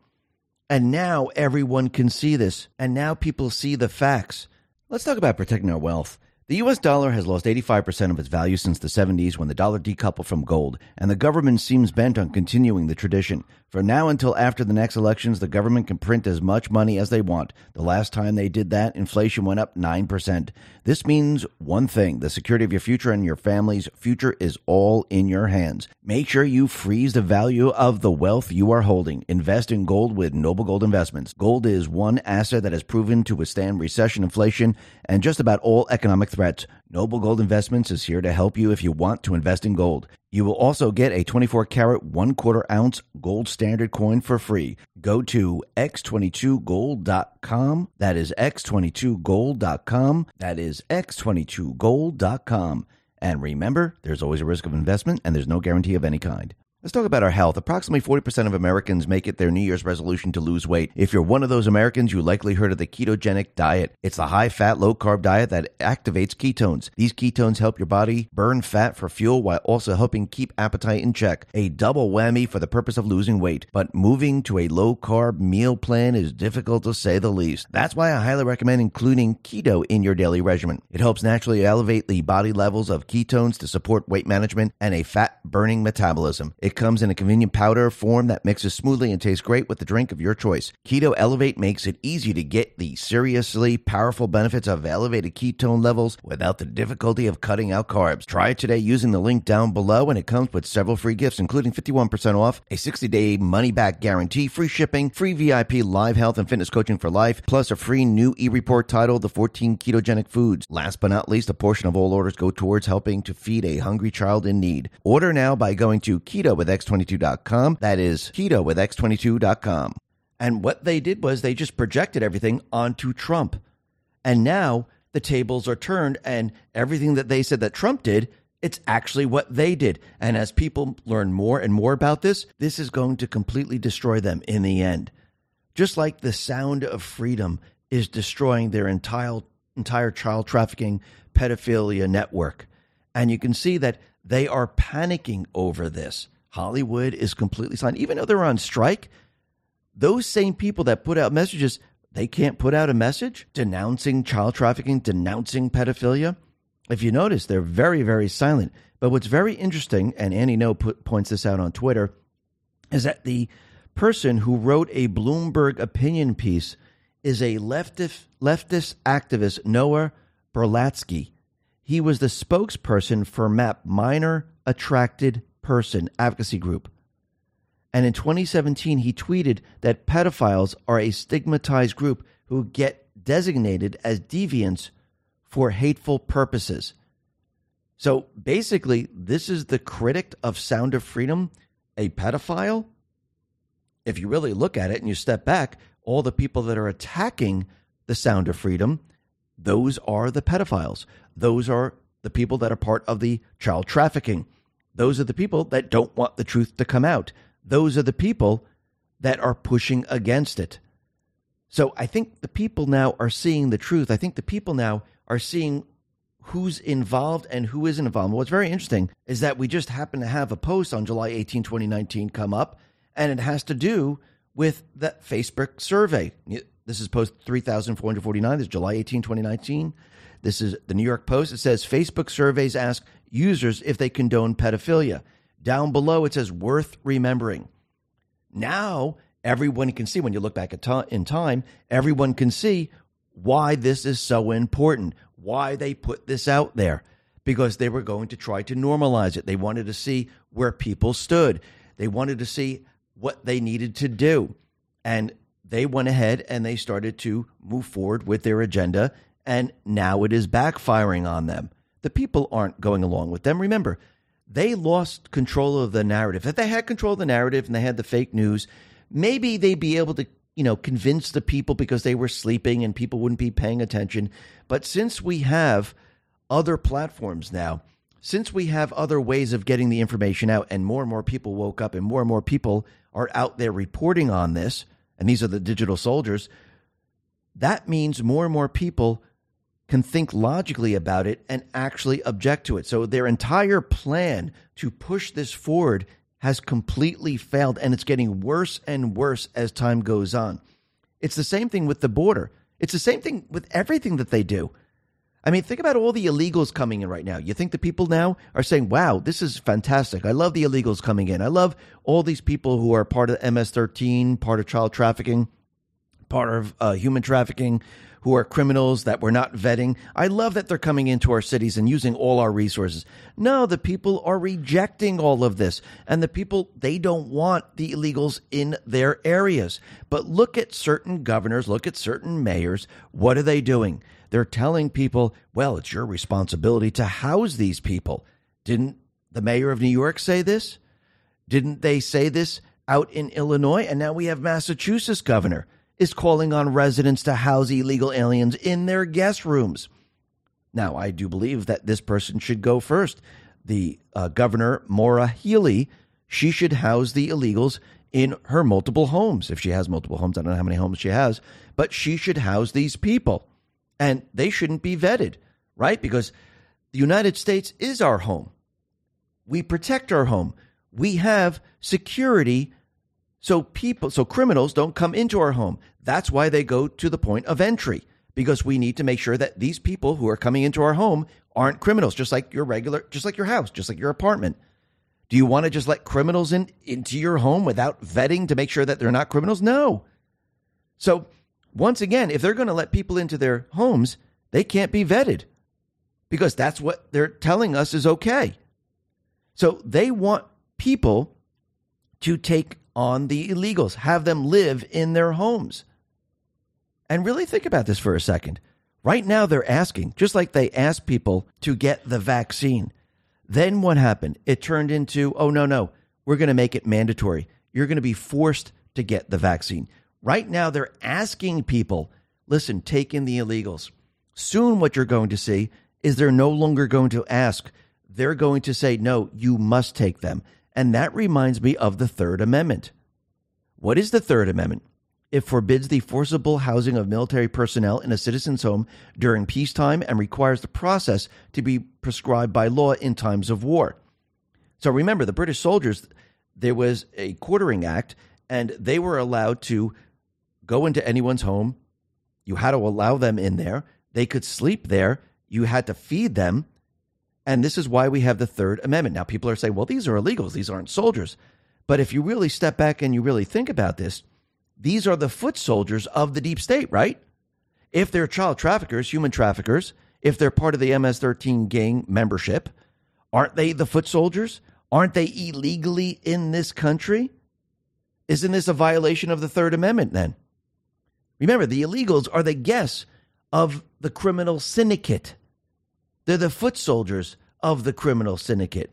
And now everyone can see this. And now people see the facts. Let's talk about protecting our wealth. The US dollar has lost 85% of its value since the 70s when the dollar decoupled from gold, and the government seems bent on continuing the tradition. From now until after the next elections, the government can print as much money as they want. The last time they did that, inflation went up 9%. This means one thing the security of your future and your family's future is all in your hands. Make sure you freeze the value of the wealth you are holding. Invest in gold with Noble Gold Investments. Gold is one asset that has proven to withstand recession, inflation, and just about all economic threats. Noble Gold Investments is here to help you if you want to invest in gold. You will also get a 24 karat, one quarter ounce gold standard coin for free. Go to x22gold.com. That is x22gold.com. That is x22gold.com. And remember, there's always a risk of investment and there's no guarantee of any kind. Let's talk about our health. Approximately 40% of Americans make it their New Year's resolution to lose weight. If you're one of those Americans, you likely heard of the ketogenic diet. It's a high fat, low carb diet that activates ketones. These ketones help your body burn fat for fuel while also helping keep appetite in check. A double whammy for the purpose of losing weight. But moving to a low carb meal plan is difficult to say the least. That's why I highly recommend including keto in your daily regimen. It helps naturally elevate the body levels of ketones to support weight management and a fat burning metabolism. Comes in a convenient powder form that mixes smoothly and tastes great with the drink of your choice. Keto Elevate makes it easy to get the seriously powerful benefits of elevated ketone levels without the difficulty of cutting out carbs. Try it today using the link down below, and it comes with several free gifts, including 51% off, a 60 day money back guarantee, free shipping, free VIP live health and fitness coaching for life, plus a free new e report titled The 14 Ketogenic Foods. Last but not least, a portion of all orders go towards helping to feed a hungry child in need. Order now by going to keto with x22.com. That is keto with x22.com. And what they did was they just projected everything onto Trump. And now the tables are turned, and everything that they said that Trump did, it's actually what they did. And as people learn more and more about this, this is going to completely destroy them in the end. Just like the sound of freedom is destroying their entire entire child trafficking pedophilia network. And you can see that they are panicking over this. Hollywood is completely silent. Even though they're on strike, those same people that put out messages, they can't put out a message denouncing child trafficking, denouncing pedophilia. If you notice, they're very, very silent. But what's very interesting, and Annie No put, points this out on Twitter, is that the person who wrote a Bloomberg opinion piece is a leftist, leftist activist, Noah Berlatsky. He was the spokesperson for MAP, Minor Attracted Person Advocacy Group. And in 2017, he tweeted that pedophiles are a stigmatized group who get designated as deviants for hateful purposes. So basically, this is the critic of Sound of Freedom, a pedophile. If you really look at it and you step back, all the people that are attacking the Sound of Freedom, those are the pedophiles. Those are the people that are part of the child trafficking. Those are the people that don't want the truth to come out. Those are the people that are pushing against it. So I think the people now are seeing the truth. I think the people now are seeing who's involved and who isn't involved. What's very interesting is that we just happen to have a post on July 18, 2019 come up, and it has to do with the Facebook survey. This is post 3449. This is July 18, 2019. This is the New York Post. It says Facebook surveys ask users if they condone pedophilia. Down below, it says worth remembering. Now, everyone can see, when you look back in time, everyone can see why this is so important, why they put this out there, because they were going to try to normalize it. They wanted to see where people stood, they wanted to see what they needed to do. And they went ahead and they started to move forward with their agenda. And now it is backfiring on them. The people aren't going along with them. Remember, they lost control of the narrative. If they had control of the narrative and they had the fake news, maybe they'd be able to, you know, convince the people because they were sleeping and people wouldn't be paying attention. But since we have other platforms now, since we have other ways of getting the information out and more and more people woke up and more and more people are out there reporting on this, and these are the digital soldiers, that means more and more people can think logically about it and actually object to it. So their entire plan to push this forward has completely failed and it's getting worse and worse as time goes on. It's the same thing with the border. It's the same thing with everything that they do. I mean, think about all the illegals coming in right now. You think the people now are saying, wow, this is fantastic. I love the illegals coming in. I love all these people who are part of MS 13, part of child trafficking, part of uh, human trafficking, who are criminals that we're not vetting. I love that they're coming into our cities and using all our resources. No, the people are rejecting all of this. And the people, they don't want the illegals in their areas. But look at certain governors, look at certain mayors. What are they doing? They're telling people, well, it's your responsibility to house these people. Didn't the mayor of New York say this? Didn't they say this out in Illinois? And now we have Massachusetts governor is calling on residents to house illegal aliens in their guest rooms. Now, I do believe that this person should go first. The uh, governor, Maura Healey, she should house the illegals in her multiple homes. If she has multiple homes, I don't know how many homes she has, but she should house these people. And they shouldn't be vetted, right? Because the United States is our home. We protect our home. We have security so people, so criminals don't come into our home. That's why they go to the point of entry because we need to make sure that these people who are coming into our home aren't criminals, just like your regular, just like your house, just like your apartment. Do you want to just let criminals in into your home without vetting to make sure that they're not criminals? No. So once again, if they're going to let people into their homes, they can't be vetted because that's what they're telling us is okay. So they want people to take on the illegals, have them live in their homes. And really think about this for a second. Right now, they're asking, just like they asked people to get the vaccine. Then what happened? It turned into, oh, no, no, we're going to make it mandatory. You're going to be forced to get the vaccine. Right now, they're asking people, listen, take in the illegals. Soon, what you're going to see is they're no longer going to ask. They're going to say, no, you must take them. And that reminds me of the Third Amendment. What is the Third Amendment? It forbids the forcible housing of military personnel in a citizen's home during peacetime and requires the process to be prescribed by law in times of war. So remember, the British soldiers, there was a quartering act, and they were allowed to go into anyone's home. You had to allow them in there. They could sleep there. You had to feed them. And this is why we have the Third Amendment. Now, people are saying, well, these are illegals, these aren't soldiers. But if you really step back and you really think about this, these are the foot soldiers of the deep state, right? If they're child traffickers, human traffickers, if they're part of the MS 13 gang membership, aren't they the foot soldiers? Aren't they illegally in this country? Isn't this a violation of the Third Amendment then? Remember, the illegals are the guests of the criminal syndicate. They're the foot soldiers of the criminal syndicate.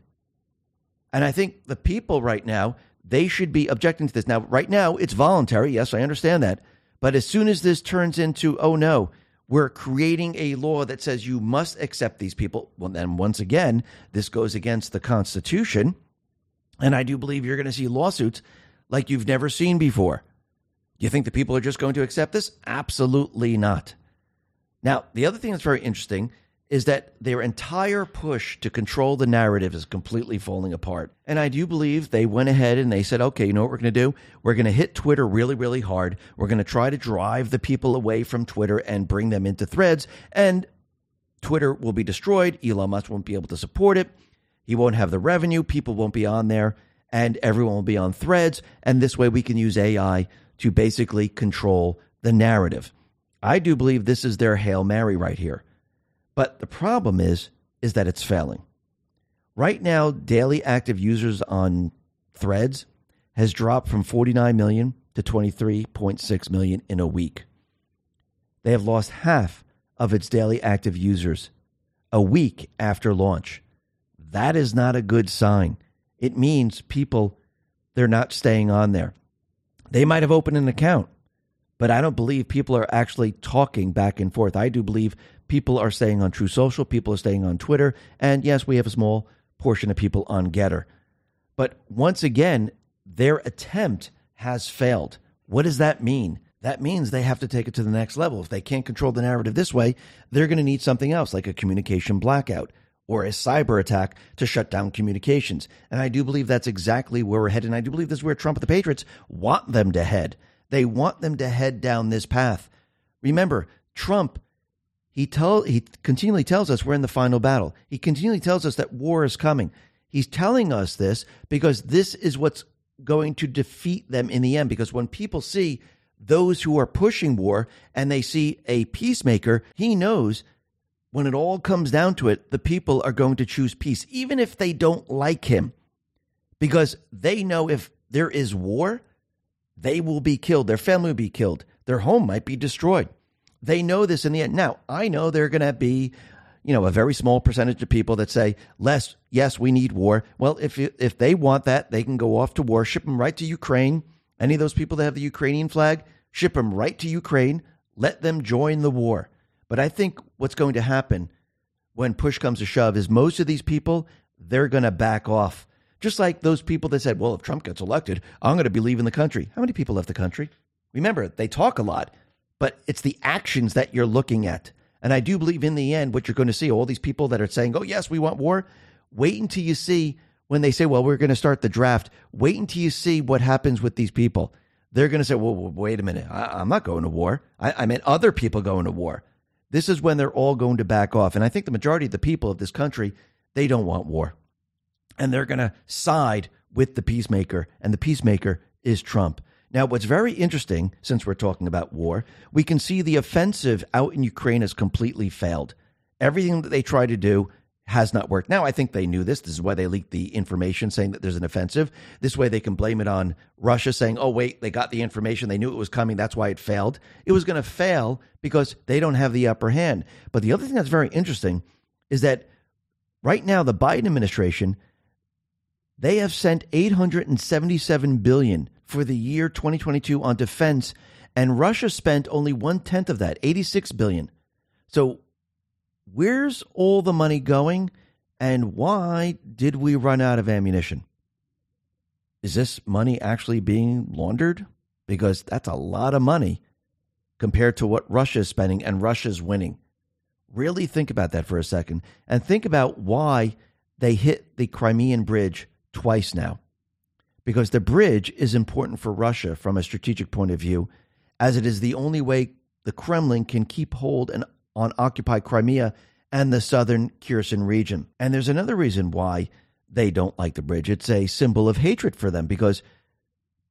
And I think the people right now, they should be objecting to this. Now, right now, it's voluntary. Yes, I understand that. But as soon as this turns into, oh no, we're creating a law that says you must accept these people, well, then once again, this goes against the Constitution. And I do believe you're going to see lawsuits like you've never seen before. Do you think the people are just going to accept this? Absolutely not. Now, the other thing that's very interesting is that their entire push to control the narrative is completely falling apart. And I do believe they went ahead and they said, okay, you know what we're going to do? We're going to hit Twitter really, really hard. We're going to try to drive the people away from Twitter and bring them into threads. And Twitter will be destroyed. Elon Musk won't be able to support it. He won't have the revenue. People won't be on there. And everyone will be on threads. And this way we can use AI to basically control the narrative. I do believe this is their Hail Mary right here. But the problem is is that it's failing. Right now, daily active users on Threads has dropped from 49 million to 23.6 million in a week. They have lost half of its daily active users a week after launch. That is not a good sign. It means people, they're not staying on there. They might have opened an account, but I don't believe people are actually talking back and forth. I do believe people are staying on Truth Social, people are staying on Twitter, and yes, we have a small portion of people on Gettr. But once again, their attempt has failed. What does that mean? That means they have to take it to the next level. If they can't control the narrative this way, they're going to need something else, like a communication blackout or a cyber attack to shut down communications. And I do believe that's exactly where we're headed. And I do believe this is where Trump and the Patriots want them to head. They want them to head down this path. Remember, Trump, he tell he continually tells us we're in the final battle. He continually tells us that war is coming. He's telling us this because this is what's going to defeat them in the end. Because when people see those who are pushing war and they see a peacemaker, he knows when it all comes down to it, the people are going to choose peace, even if they don't like him, because they know if there is war, they will be killed, their family will be killed, their home might be destroyed. They know this in the end. Now, I know they're going to be, you know, a very small percentage of people that say, "Less, yes, we need war." Well, if if they want that, they can go off to war, ship them right to Ukraine. Any of those people that have the Ukrainian flag, ship them right to Ukraine. Let them join the war. But I think what's going to happen when push comes to shove is most of these people, they're going to back off. Just like those people that said, well, if Trump gets elected, I'm going to be leaving the country. How many people left the country? Remember, they talk a lot, but it's the actions that you're looking at. And I do believe in the end, what you're going to see, all these people that are saying, oh, yes, we want war, wait until you see when they say, well, we're going to start the draft, wait until you see what happens with these people. They're going to say, well, wait a minute, I, am not going to war. I, I meant other people going to war. This is when they're all going to back off. And I think the majority of the people of this country, they don't want war. And they're going to side with the peacemaker, and the peacemaker is Trump. Now, what's very interesting, since we're talking about war, we can see the offensive out in Ukraine has completely failed. Everything that they try to do has not worked. Now, I think they knew this. This is why they leaked the information saying that there's an offensive. This way they can blame it on Russia, saying, oh, wait, they got the information. They knew it was coming. That's why it failed. It was going to fail because they don't have the upper hand. But the other thing that's very interesting is that right now, the Biden administration, they have sent 877 billion for the year 2022 on defense, and Russia spent only one tenth of that, 86 billion. So Where's all the money going? And why did we run out of ammunition? Is this money actually being laundered? Because that's a lot of money compared to what Russia is spending and Russia's winning. Really think about that for a second and think about why they hit the Crimean bridge twice now. Because the bridge is important for Russia from a strategic point of view, as it is the only way the Kremlin can keep hold and on occupied Crimea and the southern Kherson region. And there's another reason why they don't like the bridge. It's a symbol of hatred for them because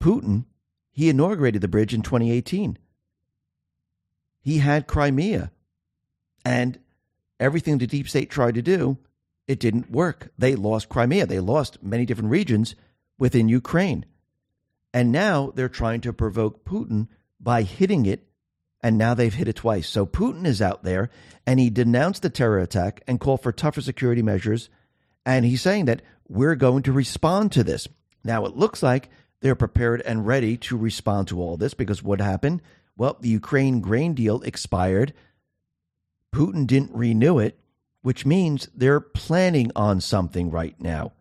Putin, he inaugurated the bridge in 2018. He had Crimea. And everything the deep state tried to do, it didn't work. They lost Crimea. They lost many different regions within Ukraine. And now they're trying to provoke Putin by hitting it and now they've hit it twice. So Putin is out there and he denounced the terror attack and called for tougher security measures. And he's saying that we're going to respond to this. Now it looks like they're prepared and ready to respond to all this because what happened? Well, the Ukraine grain deal expired. Putin didn't renew it, which means they're planning on something right now.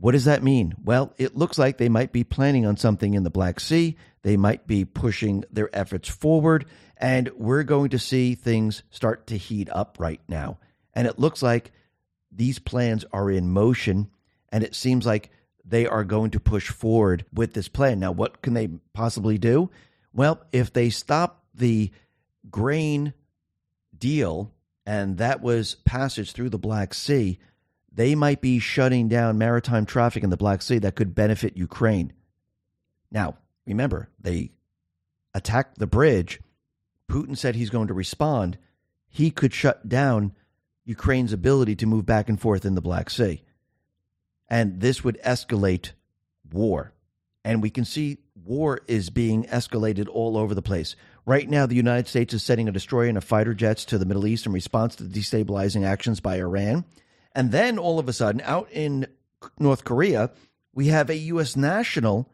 What does that mean? Well, it looks like they might be planning on something in the Black Sea. They might be pushing their efforts forward, and we're going to see things start to heat up right now. And it looks like these plans are in motion, and it seems like they are going to push forward with this plan. Now, what can they possibly do? Well, if they stop the grain deal, and that was passage through the Black Sea, they might be shutting down maritime traffic in the Black Sea that could benefit Ukraine. Now, remember, they attacked the bridge. Putin said he's going to respond. He could shut down Ukraine's ability to move back and forth in the Black Sea. And this would escalate war. And we can see war is being escalated all over the place. Right now, the United States is sending a destroyer and a fighter jets to the Middle East in response to the destabilizing actions by Iran. And then all of a sudden, out in North Korea, we have a U.S. national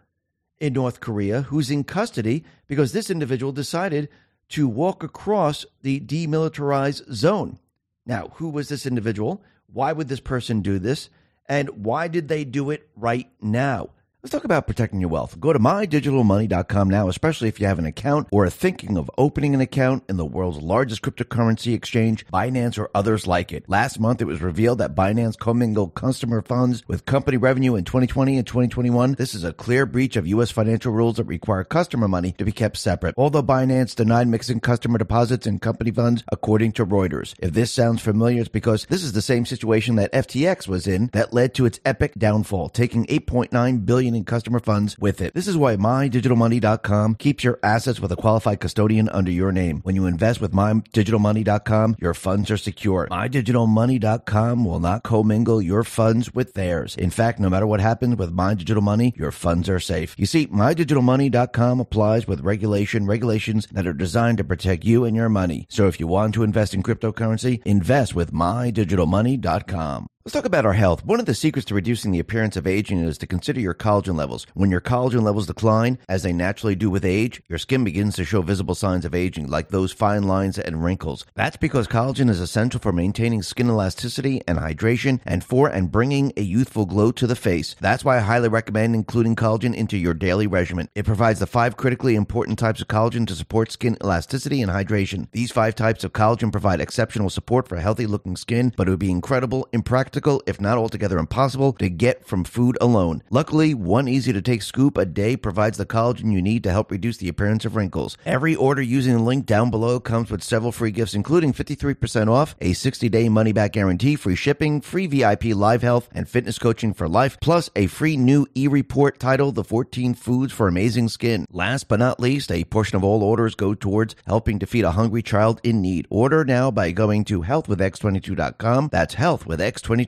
in North Korea who's in custody because this individual decided to walk across the demilitarized zone. Now, who was this individual? Why would this person do this? And why did they do it right now? Let's talk about protecting your wealth. Go to mydigitalmoney.com now, especially if you have an account or are thinking of opening an account in the world's largest cryptocurrency exchange, Binance or others like it. Last month, it was revealed that Binance commingled customer funds with company revenue in 2020 and 2021. This is a clear breach of U.S. financial rules that require customer money to be kept separate. Although Binance denied mixing customer deposits and company funds, according to Reuters. If this sounds familiar, it's because this is the same situation that FTX was in that led to its epic downfall, taking 8.9 billion in customer funds with it. This is why MyDigitalMoney.com keeps your assets with a qualified custodian under your name. When you invest with MyDigitalMoney.com, your funds are secure. MyDigitalMoney.com will not commingle your funds with theirs. In fact, no matter what happens with My Digital Money, your funds are safe. You see, MyDigitalMoney.com applies with regulation, regulations that are designed to protect you and your money. So if you want to invest in cryptocurrency, invest with MyDigitalMoney.com. Let's talk about our health. One of the secrets to reducing the appearance of aging is to consider your collagen levels. When your collagen levels decline, as they naturally do with age, your skin begins to show visible signs of aging, like those fine lines and wrinkles. That's because collagen is essential for maintaining skin elasticity and hydration and for and bringing a youthful glow to the face. That's why I highly recommend including collagen into your daily regimen. It provides the five critically important types of collagen to support skin elasticity and hydration. These five types of collagen provide exceptional support for healthy looking skin, but it would be incredible, impractical, if not altogether impossible, to get from food alone. Luckily, one easy to take scoop a day provides the collagen you need to help reduce the appearance of wrinkles. Every order using the link down below comes with several free gifts, including 53% off, a 60 day money back guarantee, free shipping, free VIP live health and fitness coaching for life, plus a free new e report titled The 14 Foods for Amazing Skin. Last but not least, a portion of all orders go towards helping to feed a hungry child in need. Order now by going to healthwithx22.com. That's healthwithx22.com.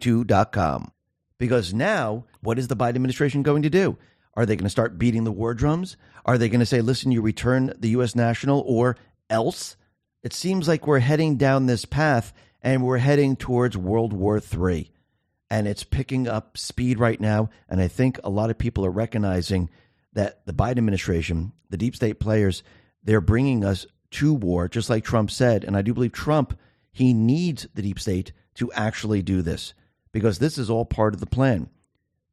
Because now, what is the Biden administration going to do? Are they going to start beating the war drums? Are they going to say, listen, you return the U.S. national or else? It seems like we're heading down this path and we're heading towards World War III. And it's picking up speed right now. And I think a lot of people are recognizing that the Biden administration, the deep state players, they're bringing us to war, just like Trump said. And I do believe Trump, he needs the deep state to actually do this because this is all part of the plan.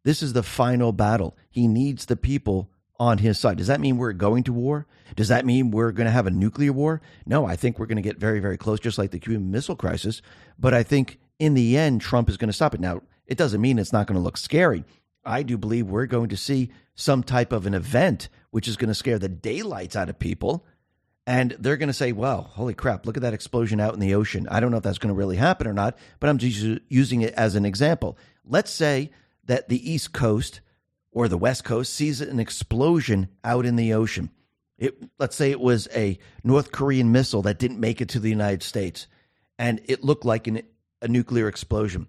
This is the final battle. He needs the people on his side. Does that mean we're going to war? Does that mean we're going to have a nuclear war? No, I think we're going to get very, very close, just like the Cuban Missile Crisis. But I think in the end, Trump is going to stop it. Now, it doesn't mean it's not going to look scary. I do believe we're going to see some type of an event which is going to scare the daylights out of people. And they're going to say, well, holy crap, look at that explosion out in the ocean. I don't know if that's going to really happen or not, but I'm just using it as an example. Let's say that the East Coast or the West Coast sees an explosion out in the ocean. It, let's say it was a North Korean missile that didn't make it to the United States, and it looked like an, a nuclear explosion.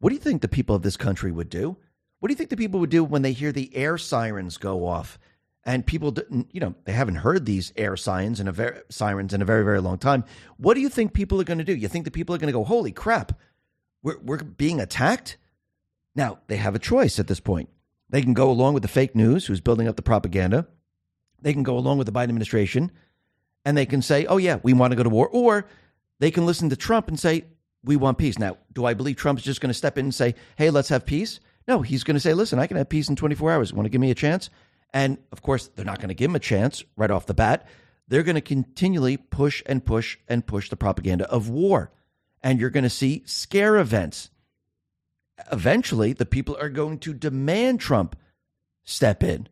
What do you think the people of this country would do? What do you think the people would do when they hear the air sirens go off? And people, you know, they haven't heard these air sirens in a very, sirens in a very, very long time. What do you think people are going to do? You think the people are going to go, "Holy crap, we're we're being attacked"? Now they have a choice at this point. They can go along with the fake news, who's building up the propaganda. They can go along with the Biden administration, and they can say, "Oh yeah, we want to go to war," or they can listen to Trump and say, "We want peace." Now, do I believe Trump's just going to step in and say, "Hey, let's have peace"? No, he's going to say, "Listen, I can have peace in 24 hours. Want to give me a chance?" And of course, they're not going to give him a chance right off the bat. They're going to continually push and push and push the propaganda of war. And you're going to see scare events. Eventually, the people are going to demand Trump step in.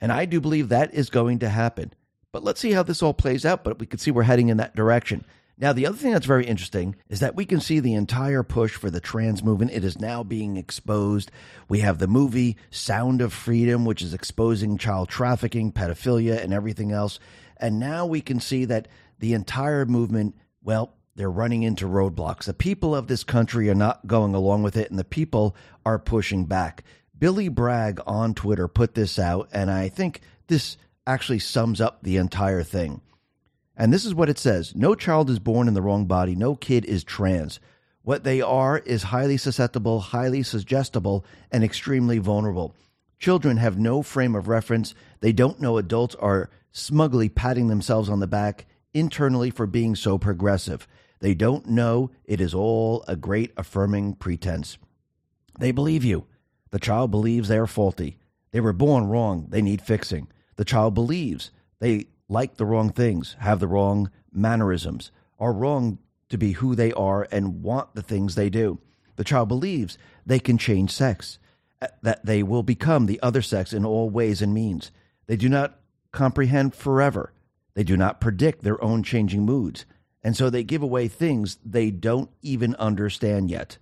And I do believe that is going to happen. But let's see how this all plays out. But we can see we're heading in that direction. Now, the other thing that's very interesting is that we can see the entire push for the trans movement. It is now being exposed. We have the movie Sound of Freedom, which is exposing child trafficking, pedophilia, and everything else. And now we can see that the entire movement, well, they're running into roadblocks. The people of this country are not going along with it, and the people are pushing back. Billy Bragg on Twitter put this out, and I think this actually sums up the entire thing. And this is what it says No child is born in the wrong body, no kid is trans. What they are is highly susceptible, highly suggestible, and extremely vulnerable. Children have no frame of reference. They don't know adults are smugly patting themselves on the back internally for being so progressive. They don't know it is all a great affirming pretense. They believe you. The child believes they are faulty. They were born wrong. They need fixing. The child believes they like the wrong things, have the wrong mannerisms, are wrong to be who they are, and want the things they do. The child believes they can change sex, uh, that they will become the other sex in all ways and means. They do not comprehend forever. They do not predict their own changing moods. And so they give away things they don't even understand yet.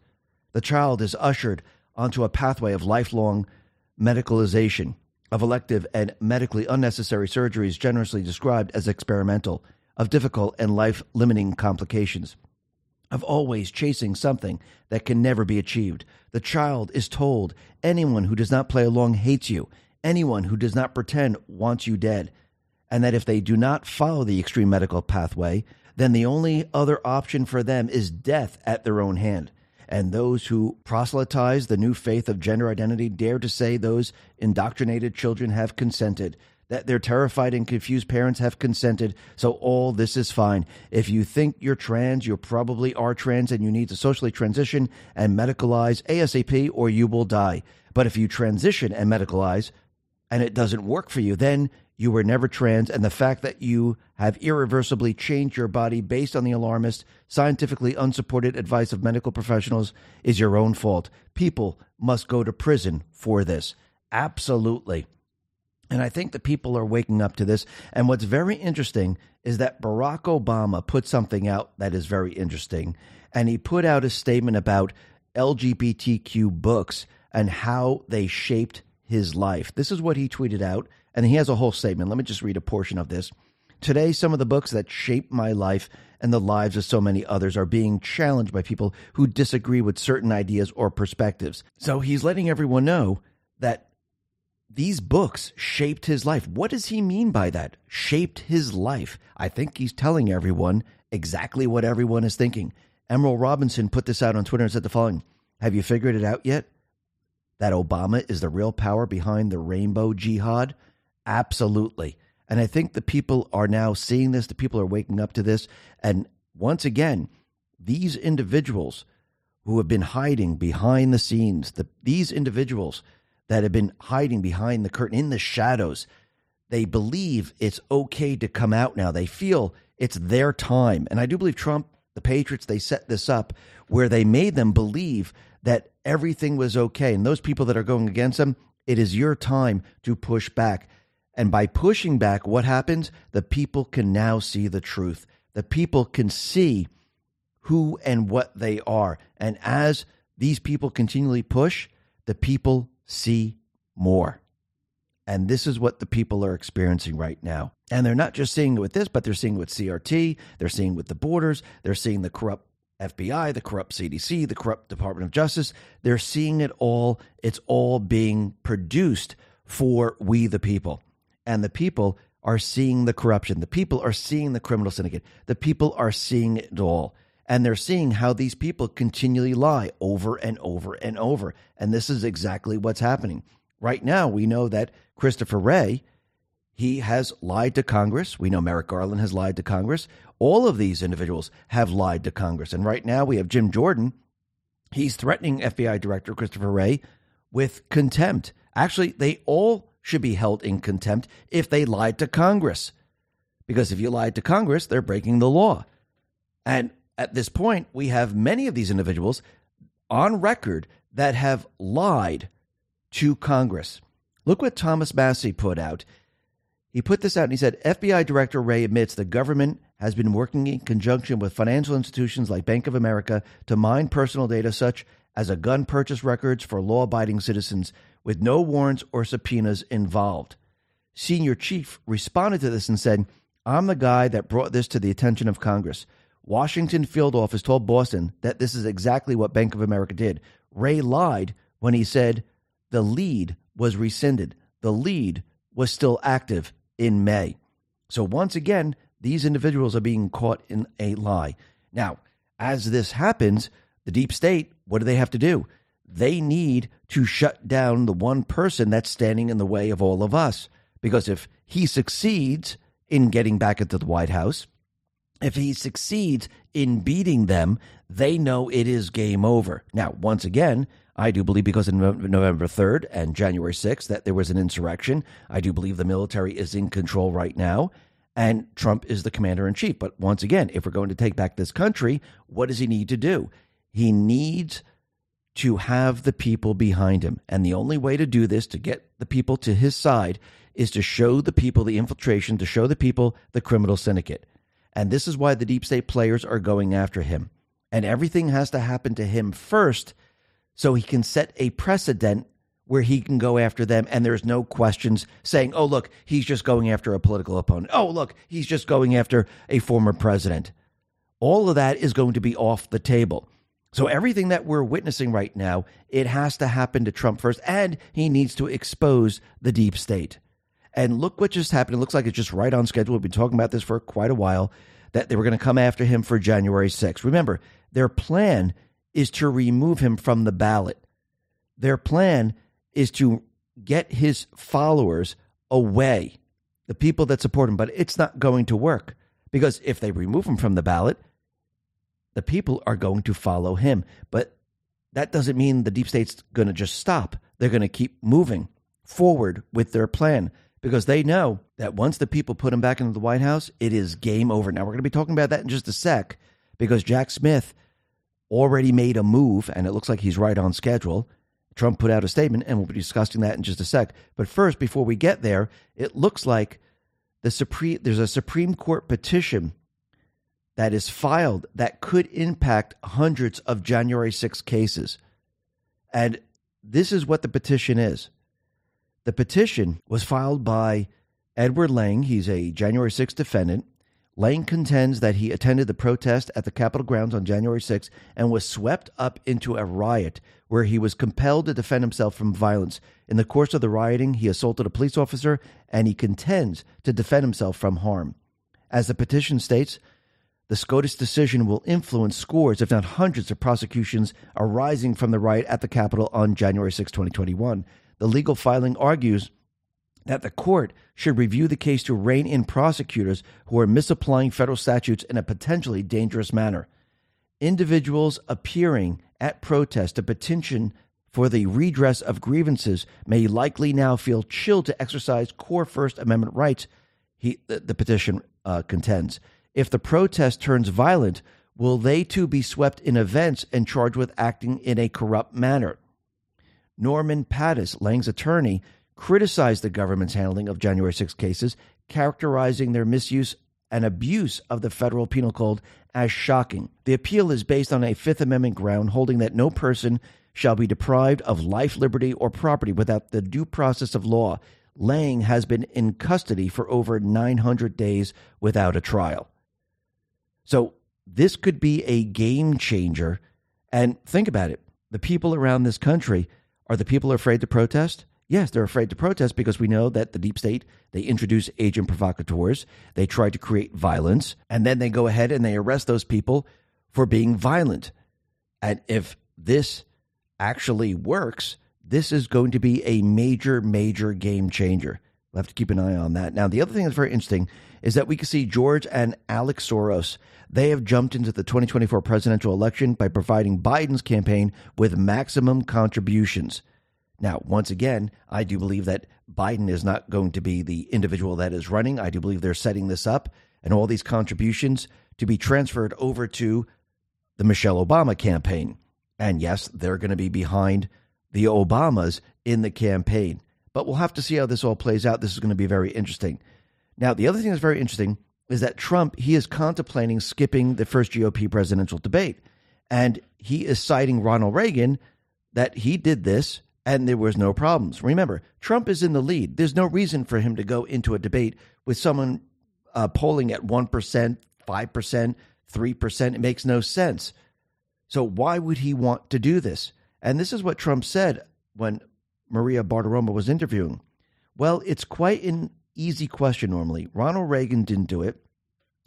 The child is ushered onto a pathway of lifelong medicalization, of elective and medically unnecessary surgeries generously described as experimental, of difficult and life limiting complications, of always chasing something that can never be achieved. The child is told anyone who does not play along hates you, anyone who does not pretend wants you dead, and that if they do not follow the extreme medical pathway, then the only other option for them is death at their own hand. And those who proselytize the new faith of gender identity dare to say those indoctrinated children have consented, that their terrified and confused parents have consented, so all this is fine. If you think you're trans, you probably are trans and you need to socially transition and medicalize ASAP or you will die. But if you transition and medicalize and it doesn't work for you, then you were never trans, and the fact that you have irreversibly changed your body based on the alarmist, scientifically unsupported advice of medical professionals is your own fault. People must go to prison for this. Absolutely. And I think the people are waking up to this. And what's very interesting is that Barack Obama put something out that is very interesting. And he put out a statement about LGBTQ books and how they shaped his life. This is what he tweeted out and he has a whole statement. Let me just read a portion of this. Today, some of the books that shaped my life and the lives of so many others are being challenged by people who disagree with certain ideas or perspectives. So he's letting everyone know that these books shaped his life. What does he mean by that? Shaped his life. I think he's telling everyone exactly what everyone is thinking. Emerald Robinson put this out on Twitter and said the following Have you figured it out yet? That Obama is the real power behind the rainbow jihad? Absolutely. And I think the people are now seeing this, the people are waking up to this. And once again, these individuals who have been hiding behind the scenes, the, these individuals that have been hiding behind the curtain in the shadows, they believe it's okay to come out now. They feel it's their time. And I do believe Trump, the Patriots, they set this up where they made them believe that everything was okay. And those people that are going against them, it is your time to push back. And by pushing back, what happens? The people can now see the truth. The people can see who and what they are. And as these people continually push, the people see more. And this is what the people are experiencing right now. And they're not just seeing it with this, but they're seeing it with CRT, they're seeing with the borders, they're seeing the corrupt FBI, the corrupt CDC, the corrupt Department of Justice. They're seeing it all. It's all being produced for we the people and the people are seeing the corruption. The people are seeing the criminal syndicate. The people are seeing it all. And they're seeing how these people continually lie over and over and over. And this is exactly what's happening. Right now, we know that Christopher Wray, he has lied to Congress. We know Merrick Garland has lied to Congress. All of these individuals have lied to Congress. And right now, we have Jim Jordan. He's threatening FBI Director Christopher Wray with contempt. Actually, they all should be held in contempt if they lied to Congress. Because if you lied to Congress, they're breaking the law. And at this point, we have many of these individuals on record that have lied to Congress. Look what Thomas Massie put out. He put this out and he said FBI Director Wray admits the government has been working in conjunction with financial institutions like Bank of America to mine personal data such as a gun purchase records for law abiding citizens with no warrants or subpoenas involved. Senior Chief responded to this and said, I'm the guy that brought this to the attention of Congress. Washington field office told Boston that this is exactly what Bank of America did. Wray lied when he said the lead was rescinded. The lead was still active in May. So once again, these individuals are being caught in a lie. Now, as this happens, the deep state, what do they have to do? They need to shut down the one person that's standing in the way of all of us. Because if he succeeds in getting back into the White House, if he succeeds in beating them, they know it is game over. Now, once again, I do believe because of November 3rd and January 6th that there was an insurrection. I do believe the military is in control right now and Trump is the commander in chief. But once again, if we're going to take back this country, what does he need to do? He needs to have the people behind him. And the only way to do this, to get the people to his side, is to show the people the infiltration, to show the people the criminal syndicate. And this is why the deep state players are going after him. And everything has to happen to him first so he can set a precedent where he can go after them and there's no questions saying, oh, look, he's just going after a political opponent. Oh, look, he's just going after a former president. All of that is going to be off the table. So everything that we're witnessing right now, it has to happen to Trump first, and he needs to expose the deep state. And look what just happened. It looks like it's just right on schedule. We've been talking about this for quite a while that they were going to come after him for January 6th. Remember, their plan is to remove him from the ballot. Their plan is to get his followers away, the people that support him. But it's not going to work because if they remove him from the ballot, the people are going to follow him. But that doesn't mean the deep state's going to just stop. They're going to keep moving forward with their plan because they know that once the people put him back into the White House, it is game over. Now, we're going to be talking about that in just a sec because Jack Smith already made a move, and it looks like he's right on schedule. Trump put out a statement, and we'll be discussing that in just a sec. But first, before we get there, it looks like the Supreme there's a Supreme Court petition that is filed that could impact hundreds of January 6 cases. And this is what the petition is. The petition was filed by Edward Lang. He's a January 6 defendant. Lang contends that he attended the protest at the Capitol grounds on January 6 and was swept up into a riot where he was compelled to defend himself from violence. In the course of the rioting, he assaulted a police officer and he contends to defend himself from harm. As the petition states, the SCOTUS decision will influence scores, if not hundreds, of prosecutions arising from the riot at the Capitol on January 6, 2021. The legal filing argues that the court should review the case to rein in prosecutors who are misapplying federal statutes in a potentially dangerous manner. Individuals appearing at protest to petition for the redress of grievances may likely now feel chilled to exercise core First Amendment rights, he, the, the petition uh, contends. If the protest turns violent, will they too be swept in events and charged with acting in a corrupt manner? Norman Pattis, Lang's attorney, criticized the government's handling of January 6 cases, characterizing their misuse and abuse of the federal penal code as shocking. The appeal is based on a Fifth Amendment ground holding that no person shall be deprived of life, liberty, or property without the due process of law. Lang has been in custody for over 900 days without a trial. So this could be a game changer. And think about it the people around this country are the people afraid to protest? Yes, they're afraid to protest because we know that the deep state, they introduce agent provocateurs, they try to create violence, and then they go ahead and they arrest those people for being violent. And if this actually works, this is going to be a major, major game changer. We'll have to keep an eye on that. Now, the other thing that's very interesting is that we can see George and Alex Soros. They have jumped into the 2024 presidential election by providing Biden's campaign with maximum contributions. Now, once again, I do believe that Biden is not going to be the individual that is running. I do believe they're setting this up and all these contributions to be transferred over to the Michelle Obama campaign. And yes, they're going to be behind the Obamas in the campaign. But we'll have to see how this all plays out. This is going to be very interesting. Now, the other thing that's very interesting is that Trump, he is contemplating skipping the first GOP presidential debate. And he is citing Ronald Reagan that he did this and there was no problems. Remember, Trump is in the lead. There's no reason for him to go into a debate with someone uh, polling at 1%, 5%, 3%. It makes no sense. So why would he want to do this? And this is what Trump said when Maria Bartiromo was interviewing. Well, it's quite an easy question normally. Ronald Reagan didn't do it.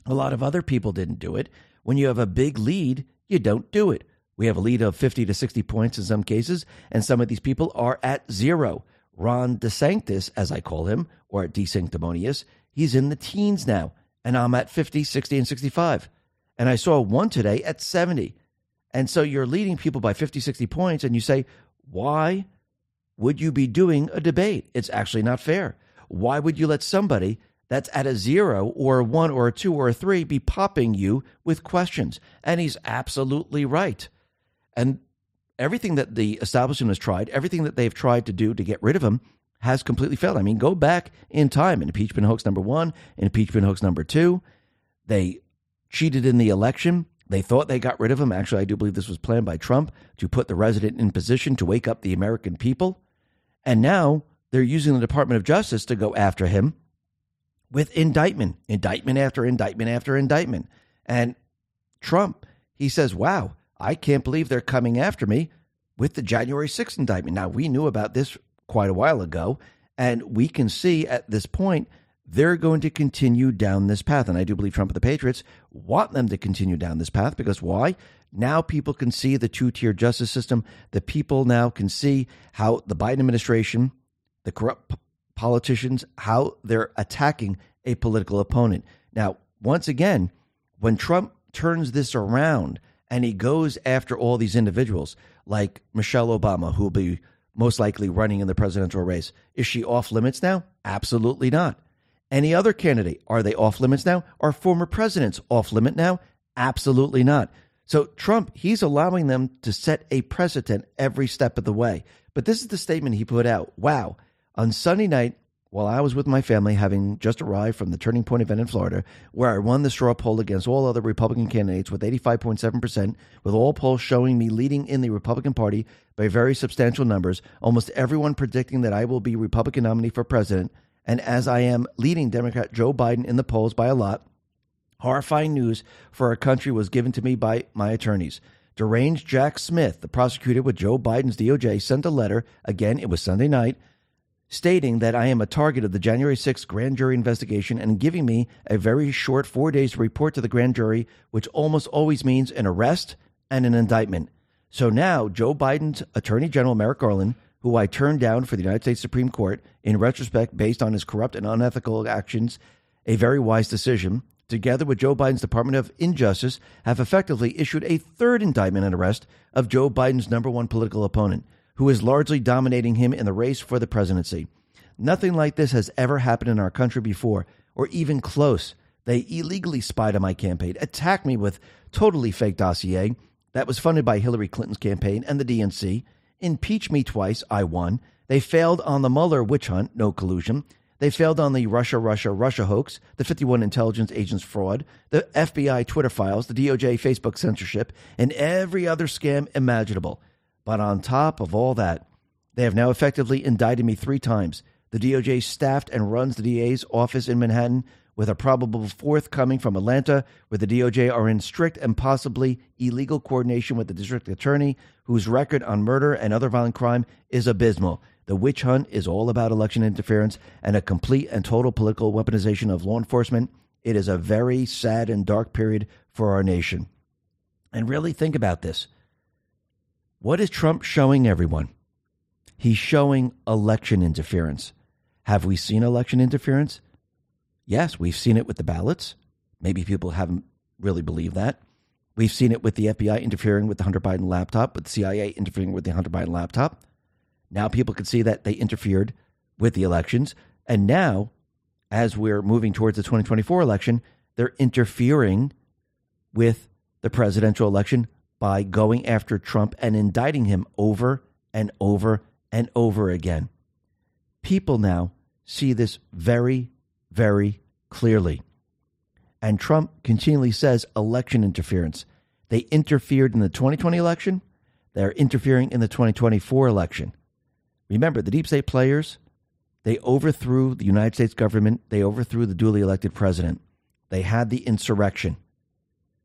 A lot of other people didn't do it. When you have a big lead, you don't do it. We have a lead of 50 to 60 points in some cases, and some of these people are at zero. Ron DeSanctis, as I call him, or DeSanctimonious, he's in the teens now, and I'm at 50, 60, and 65. And I saw one today at 70. And so you're leading people by 50, 60 points, and you say, why would you be doing a debate? It's actually not fair. Why would you let somebody that's at a zero or a one or a two or a three be popping you with questions? And he's absolutely right. And everything that the establishment has tried, everything that they've tried to do to get rid of him, has completely failed. I mean, go back in time. Impeachment hoax number one, impeachment hoax number two. They cheated in the election. They thought they got rid of him. Actually, I do believe this was planned by Trump to put the resident in position to wake up the American people. And now they're using the Department of Justice to go after him with indictment, indictment after indictment after indictment. And Trump, he says, wow, I can't believe they're coming after me with the January 6th indictment. Now, we knew about this quite a while ago, and we can see at this point they're going to continue down this path. And I do believe Trump and the Patriots want them to continue down this path because why? Now people can see the two tier justice system. The people now can see how the Biden administration, the corrupt politicians, how they're attacking a political opponent. Now, once again, when Trump turns this around and he goes after all these individuals like Michelle Obama, who will be most likely running in the presidential race, is she off limits now? Absolutely not. Any other candidate, are they off limits now? Are former presidents off limit now? Absolutely not. So Trump, he's allowing them to set a precedent every step of the way. But this is the statement he put out. Wow. On Sunday night, while I was with my family, having just arrived from the Turning Point event in Florida, where I won the straw poll against all other Republican candidates with 85.7%, with all polls showing me leading in the Republican Party by very substantial numbers, almost everyone predicting that I will be Republican nominee for president, and as I am leading Democrat Joe Biden in the polls by a lot, Horrifying news for our country was given to me by my attorneys. Deranged Jack Smith, the prosecutor with Joe Biden's DOJ, sent a letter, again, it was Sunday night, stating that I am a target of the January 6th grand jury investigation and giving me a very short four days to report to the grand jury, which almost always means an arrest and an indictment. So now, Joe Biden's Attorney General Merrick Garland, who I turned down for the United States Supreme Court, in retrospect, based on his corrupt and unethical actions, a very wise decision, together with Joe Biden's Department of Injustice, have effectively issued a third indictment and arrest of Joe Biden's number one political opponent, who is largely dominating him in the race for the presidency. Nothing like this has ever happened in our country before, or even close. They illegally spied on my campaign, attacked me with totally fake dossier that was funded by Hillary Clinton's campaign and the DNC, impeached me twice, I won. They failed on the Mueller witch hunt, no collusion. They failed on the Russia, Russia, Russia hoax, the 51 intelligence agents fraud, the FBI Twitter files, the DOJ Facebook censorship, and every other scam imaginable. But on top of all that, they have now effectively indicted me three times. The DOJ staffed and runs the DA's office in Manhattan, with a probable fourth coming from Atlanta, where the DOJ are in strict and possibly illegal coordination with the district attorney, whose record on murder and other violent crime is abysmal. The witch hunt is all about election interference and a complete and total political weaponization of law enforcement. It is a very sad and dark period for our nation. And really think about this. What is Trump showing everyone? He's showing election interference. Have we seen election interference? Yes, we've seen it with the ballots. Maybe people haven't really believed that. We've seen it with the FBI interfering with the Hunter Biden laptop, with the CIA interfering with the Hunter Biden laptop. Now people can see that they interfered with the elections. And now, as we're moving towards the 2024 election, they're interfering with the presidential election by going after Trump and indicting him over and over and over again. People now see this very, very clearly. And Trump continually says election interference. They interfered in the 2020 election. They're interfering in the 2024 election. Remember, the deep state players, they overthrew the United States government, they overthrew the duly elected president. They had the insurrection,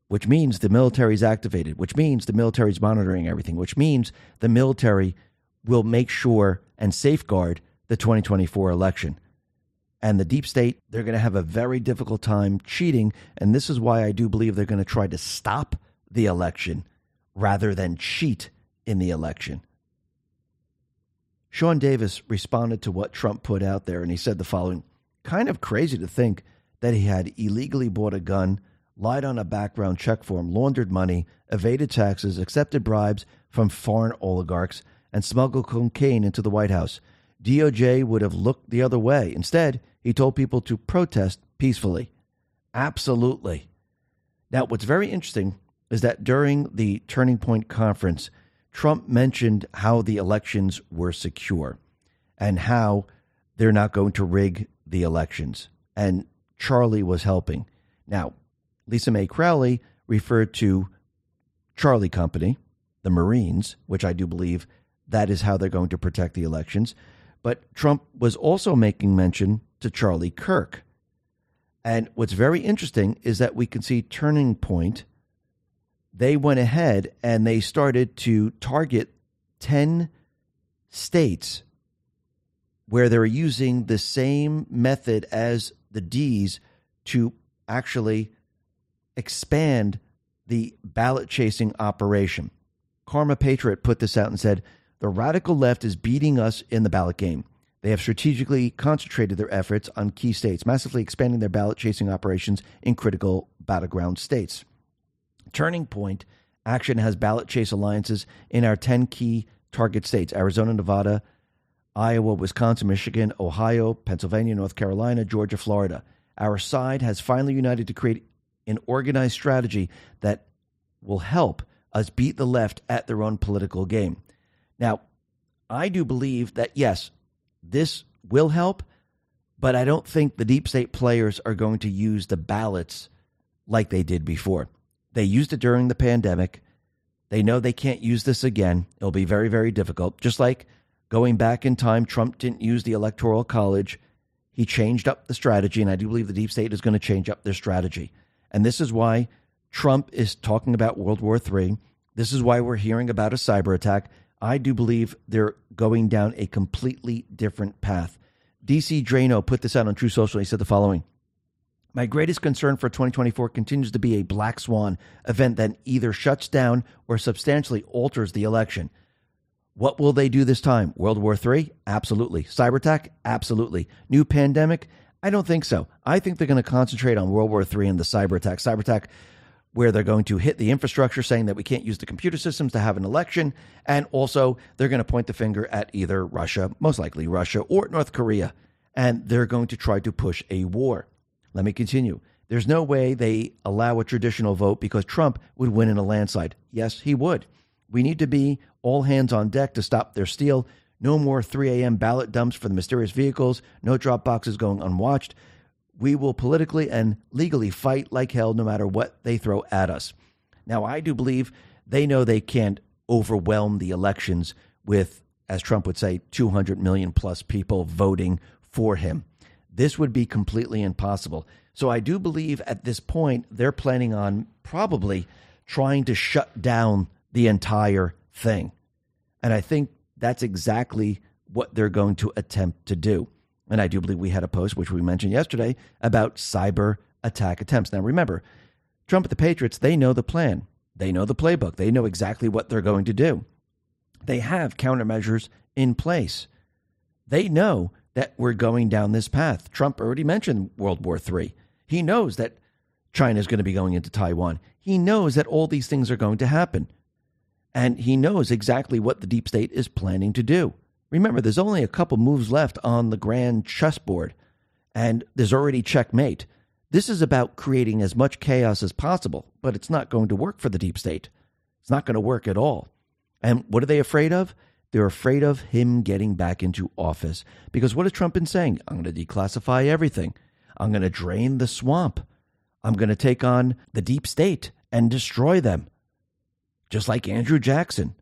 which means the military is activated, which means the military is monitoring everything, which means the military will make sure and safeguard the 2024 election. And the deep state, they're going to have a very difficult time cheating. And this is why I do believe they're going to try to stop the election rather than cheat in the election. Sean Davis responded to what Trump put out there, and he said the following Kind of crazy to think that he had illegally bought a gun, lied on a background check form, laundered money, evaded taxes, accepted bribes from foreign oligarchs, and smuggled cocaine into the White House. DOJ would have looked the other way. Instead, he told people to protest peacefully. Absolutely. Now, what's very interesting is that during the Turning Point conference, Trump mentioned how the elections were secure and how they're not going to rig the elections. And Charlie was helping. Now, Lisa Mei Crowley referred to Charlie Company, the Marines, which I do believe that is how they're going to protect the elections. But Trump was also making mention to Charlie Kirk. And what's very interesting is that we can see Turning Point they went ahead and they started to target 10 states where they're using the same method as the D's to actually expand the ballot chasing operation. Karma Patriot put this out and said the radical left is beating us in the ballot game. They have strategically concentrated their efforts on key states, massively expanding their ballot chasing operations in critical battleground states. Turning Point Action has ballot chase alliances in our 10 key target states Arizona, Nevada, Iowa, Wisconsin, Michigan, Ohio, Pennsylvania, North Carolina, Georgia, Florida. Our side has finally united to create an organized strategy that will help us beat the left at their own political game. Now, I do believe that, yes, this will help, but I don't think the deep state players are going to use the ballots like they did before. They used it during the pandemic. They know they can't use this again. It'll be very, very difficult. Just like going back in time, Trump didn't use the Electoral College. He changed up the strategy, and I do believe the deep state is going to change up their strategy. And this is why Trump is talking about World War III. This is why we're hearing about a cyber attack. I do believe they're going down a completely different path. DC Draino put this out on Truth Social. He said the following my greatest concern for 2024 continues to be a black swan event that either shuts down or substantially alters the election. What will they do this time? World War III? Absolutely. Cyber attack? Absolutely. New pandemic? I don't think so. I think they're going to concentrate on World War III and the cyber attack. Cyber attack, where they're going to hit the infrastructure, saying that we can't use the computer systems to have an election. And also, they're going to point the finger at either Russia, most likely Russia, or North Korea. And they're going to try to push a war. Let me continue. There's no way they allow a traditional vote because Trump would win in a landslide. Yes, he would. We need to be all hands on deck to stop their steal. No more 3 a.m. ballot dumps for the mysterious vehicles. No drop boxes going unwatched. We will politically and legally fight like hell no matter what they throw at us. Now, I do believe they know they can't overwhelm the elections with, as Trump would say, 200 million plus people voting for him. This would be completely impossible. So I do believe at this point they're planning on probably trying to shut down the entire thing. And I think that's exactly what they're going to attempt to do. And I do believe we had a post, which we mentioned yesterday, about cyber attack attempts. Now, remember, Trump and the Patriots, they know the plan, they know the playbook, they know exactly what they're going to do. They have countermeasures in place. They know that we're going down this path. Trump already mentioned World War III. He knows that China is going to be going into Taiwan. He knows that all these things are going to happen. And he knows exactly what the deep state is planning to do. Remember, there's only a couple moves left on the grand chessboard, and there's already checkmate. This is about creating as much chaos as possible, but it's not going to work for the deep state. It's not going to work at all. And what are they afraid of? They're afraid of him getting back into office. Because what has Trump been saying? I'm going to declassify everything. I'm going to drain the swamp. I'm going to take on the deep state and destroy them, just like Andrew Jackson.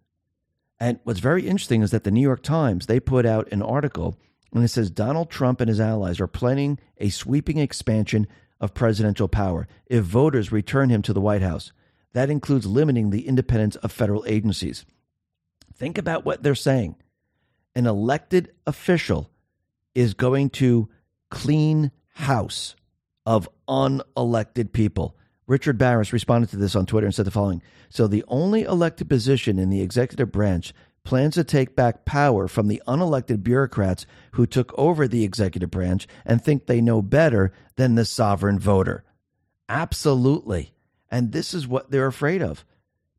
And what's very interesting is that the New York Times, they put out an article and it says Donald Trump and his allies are planning a sweeping expansion of presidential power if voters return him to the White House. That includes limiting the independence of federal agencies. Think about what they're saying. An elected official is going to clean house of unelected people. Richard Baris responded to this on Twitter and said the following So, the only elected position in the executive branch plans to take back power from the unelected bureaucrats who took over the executive branch and think they know better than the sovereign voter. Absolutely. And this is what they're afraid of.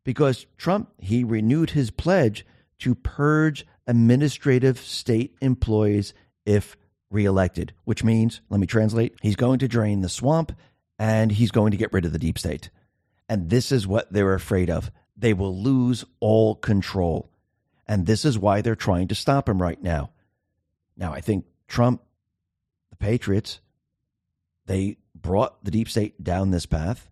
Because Trump, he renewed his pledge to purge administrative state employees if reelected, which means, let me translate, he's going to drain the swamp and he's going to get rid of the deep state. And this is what they're afraid of. They will lose all control. And this is why they're trying to stop him right now. Now, I think Trump, the Patriots, they brought the deep state down this path.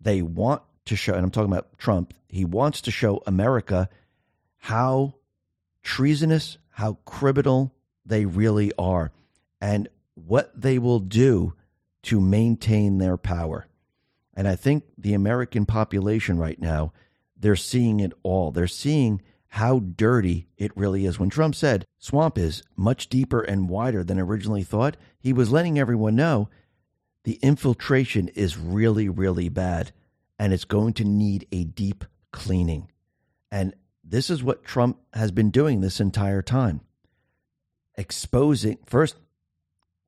They want to show, and I'm talking about Trump, he wants to show America how treasonous, how criminal they really are, and what they will do to maintain their power. And I think the American population right now, they're seeing it all. They're seeing how dirty it really is. When Trump said swamp is much deeper and wider than originally thought, he was letting everyone know the infiltration is really, really bad and it's going to need a deep cleaning. And this is what Trump has been doing this entire time exposing, first,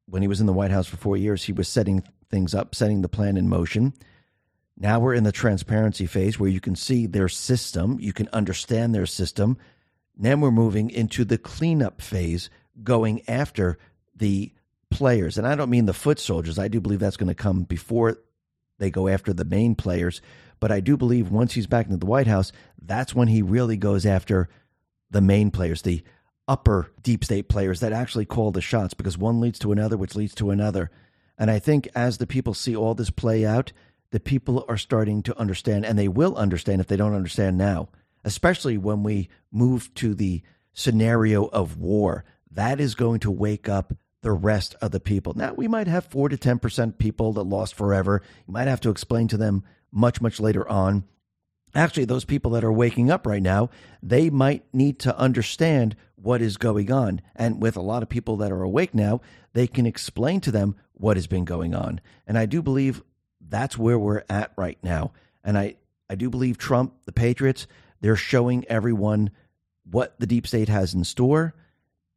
when he was in the White House for four years, he was setting things up, setting the plan in motion. Now we're in the transparency phase where you can see their system, you can understand their system. Then we're moving into the cleanup phase, going after the players. And I don't mean the foot soldiers. I do believe that's going to come before they go after the main players. But I do believe once he's back into the White House, that's when he really goes after the main players, the upper deep state players that actually call the shots because one leads to another, which leads to another. And I think as the people see all this play out, the people are starting to understand, and they will understand if they don't understand now, especially when we move to the scenario of war. That is going to wake up the rest of the people. Now, we might have 4 to 10% people that lost forever. You might have to explain to them much, much later on. Actually, those people that are waking up right now, they might need to understand what is going on. And with a lot of people that are awake now, they can explain to them what has been going on. And I do believe that's where we're at right now. And I, I do believe Trump, the Patriots, they're showing everyone what the deep state has in store.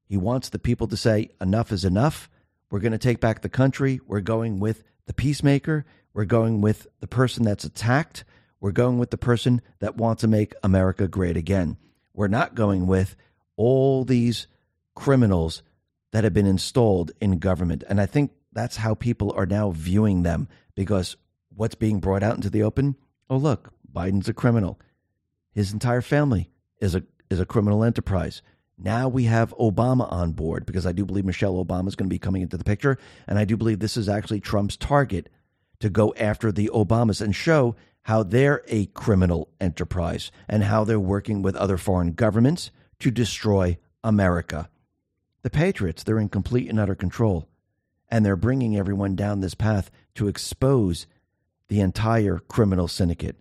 He wants the people to say, enough is enough. We're going to take back the country. We're going with the peacemaker. We're going with the person that's attacked. We're going with the person that wants to make America great again. We're not going with all these criminals that have been installed in government. And I think that's how people are now viewing them because what's being brought out into the open? Oh, look, Biden's a criminal. His entire family is a is a criminal enterprise. Now we have Obama on board because I do believe Michelle Obama is going to be coming into the picture. And I do believe this is actually Trump's target to go after the Obamas and show how they're a criminal enterprise and how they're working with other foreign governments to destroy America. The Patriots, they're in complete and utter control. And they're bringing everyone down this path to expose the entire criminal syndicate.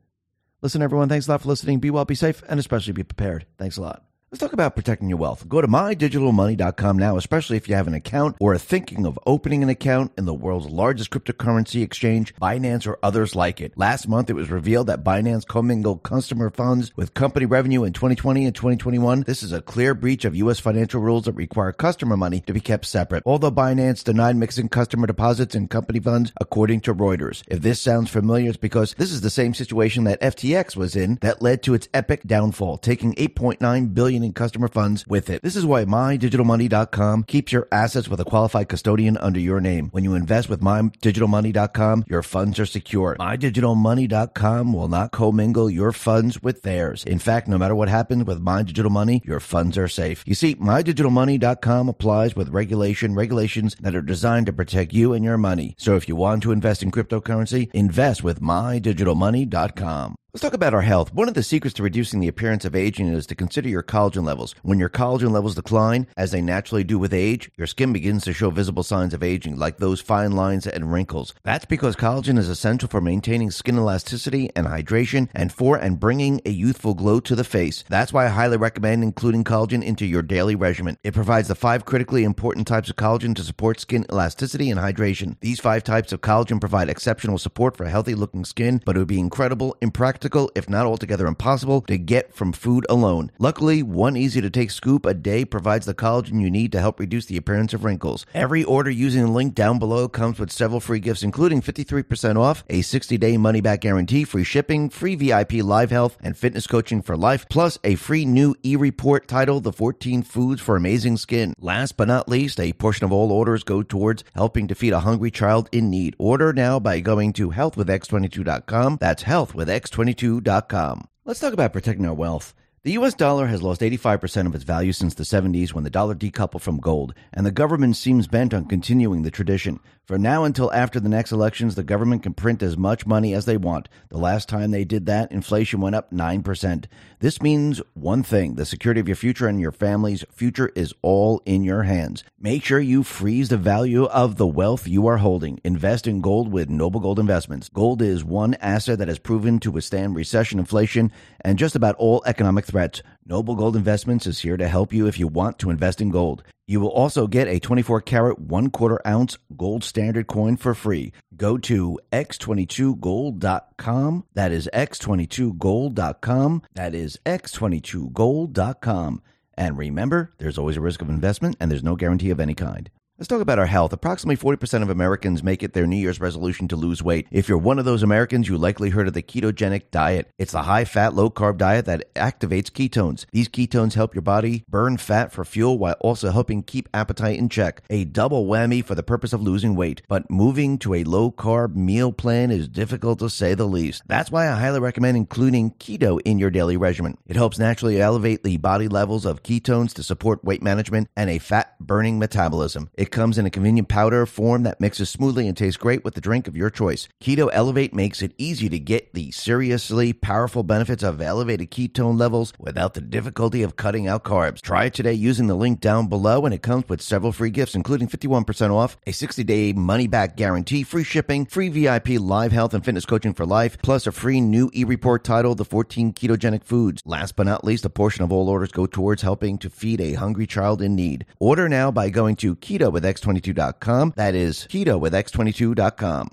Listen, everyone, thanks a lot for listening. Be well, be safe, and especially be prepared. Thanks a lot. Let's talk about protecting your wealth. Go to mydigitalmoney.com now, especially if you have an account or are thinking of opening an account in the world's largest cryptocurrency exchange, Binance or others like it. Last month, it was revealed that Binance commingled customer funds with company revenue in 2020 and 2021. This is a clear breach of U.S. financial rules that require customer money to be kept separate. Although Binance denied mixing customer deposits and company funds, according to Reuters. If this sounds familiar, it's because this is the same situation that FTX was in that led to its epic downfall, taking 8.9 billion in customer funds with it. This is why MyDigitalMoney.com keeps your assets with a qualified custodian under your name. When you invest with MyDigitalMoney.com, your funds are secure. MyDigitalMoney.com will not commingle your funds with theirs. In fact, no matter what happens with My Digital Money, your funds are safe. You see, MyDigitalMoney.com applies with regulation, regulations that are designed to protect you and your money. So if you want to invest in cryptocurrency, invest with MyDigitalMoney.com. Let's talk about our health. One of the secrets to reducing the appearance of aging is to consider your collagen levels. When your collagen levels decline, as they naturally do with age, your skin begins to show visible signs of aging, like those fine lines and wrinkles. That's because collagen is essential for maintaining skin elasticity and hydration and for and bringing a youthful glow to the face. That's why I highly recommend including collagen into your daily regimen. It provides the five critically important types of collagen to support skin elasticity and hydration. These five types of collagen provide exceptional support for healthy looking skin, but it would be incredible, impractical, if not altogether impossible, to get from food alone. Luckily, one easy to take scoop a day provides the collagen you need to help reduce the appearance of wrinkles. Every order using the link down below comes with several free gifts, including 53% off, a 60 day money back guarantee, free shipping, free VIP live health and fitness coaching for life, plus a free new e report titled The 14 Foods for Amazing Skin. Last but not least, a portion of all orders go towards helping to feed a hungry child in need. Order now by going to healthwithx22.com. That's healthwithx22 22.com. Let's talk about protecting our wealth. The US dollar has lost 85% of its value since the 70s when the dollar decoupled from gold, and the government seems bent on continuing the tradition. From now until after the next elections, the government can print as much money as they want. The last time they did that, inflation went up 9%. This means one thing the security of your future and your family's future is all in your hands. Make sure you freeze the value of the wealth you are holding. Invest in gold with Noble Gold Investments. Gold is one asset that has proven to withstand recession, inflation, and just about all economic threats. Noble Gold Investments is here to help you if you want to invest in gold. You will also get a 24 karat, one quarter ounce gold standard coin for free. Go to x22gold.com. That is x22gold.com. That is x22gold.com. And remember, there's always a risk of investment and there's no guarantee of any kind. Let's talk about our health. Approximately 40% of Americans make it their New Year's resolution to lose weight. If you're one of those Americans, you likely heard of the ketogenic diet. It's a high fat, low carb diet that activates ketones. These ketones help your body burn fat for fuel while also helping keep appetite in check. A double whammy for the purpose of losing weight. But moving to a low carb meal plan is difficult to say the least. That's why I highly recommend including keto in your daily regimen. It helps naturally elevate the body levels of ketones to support weight management and a fat burning metabolism. It comes in a convenient powder form that mixes smoothly and tastes great with the drink of your choice. Keto Elevate makes it easy to get the seriously powerful benefits of elevated ketone levels without the difficulty of cutting out carbs. Try it today using the link down below, and it comes with several free gifts, including 51% off, a 60 day money back guarantee, free shipping, free VIP live health and fitness coaching for life, plus a free new e report titled The 14 Ketogenic Foods. Last but not least, a portion of all orders go towards helping to feed a hungry child in need. Order now by going to keto with x22.com. That is keto with x22.com.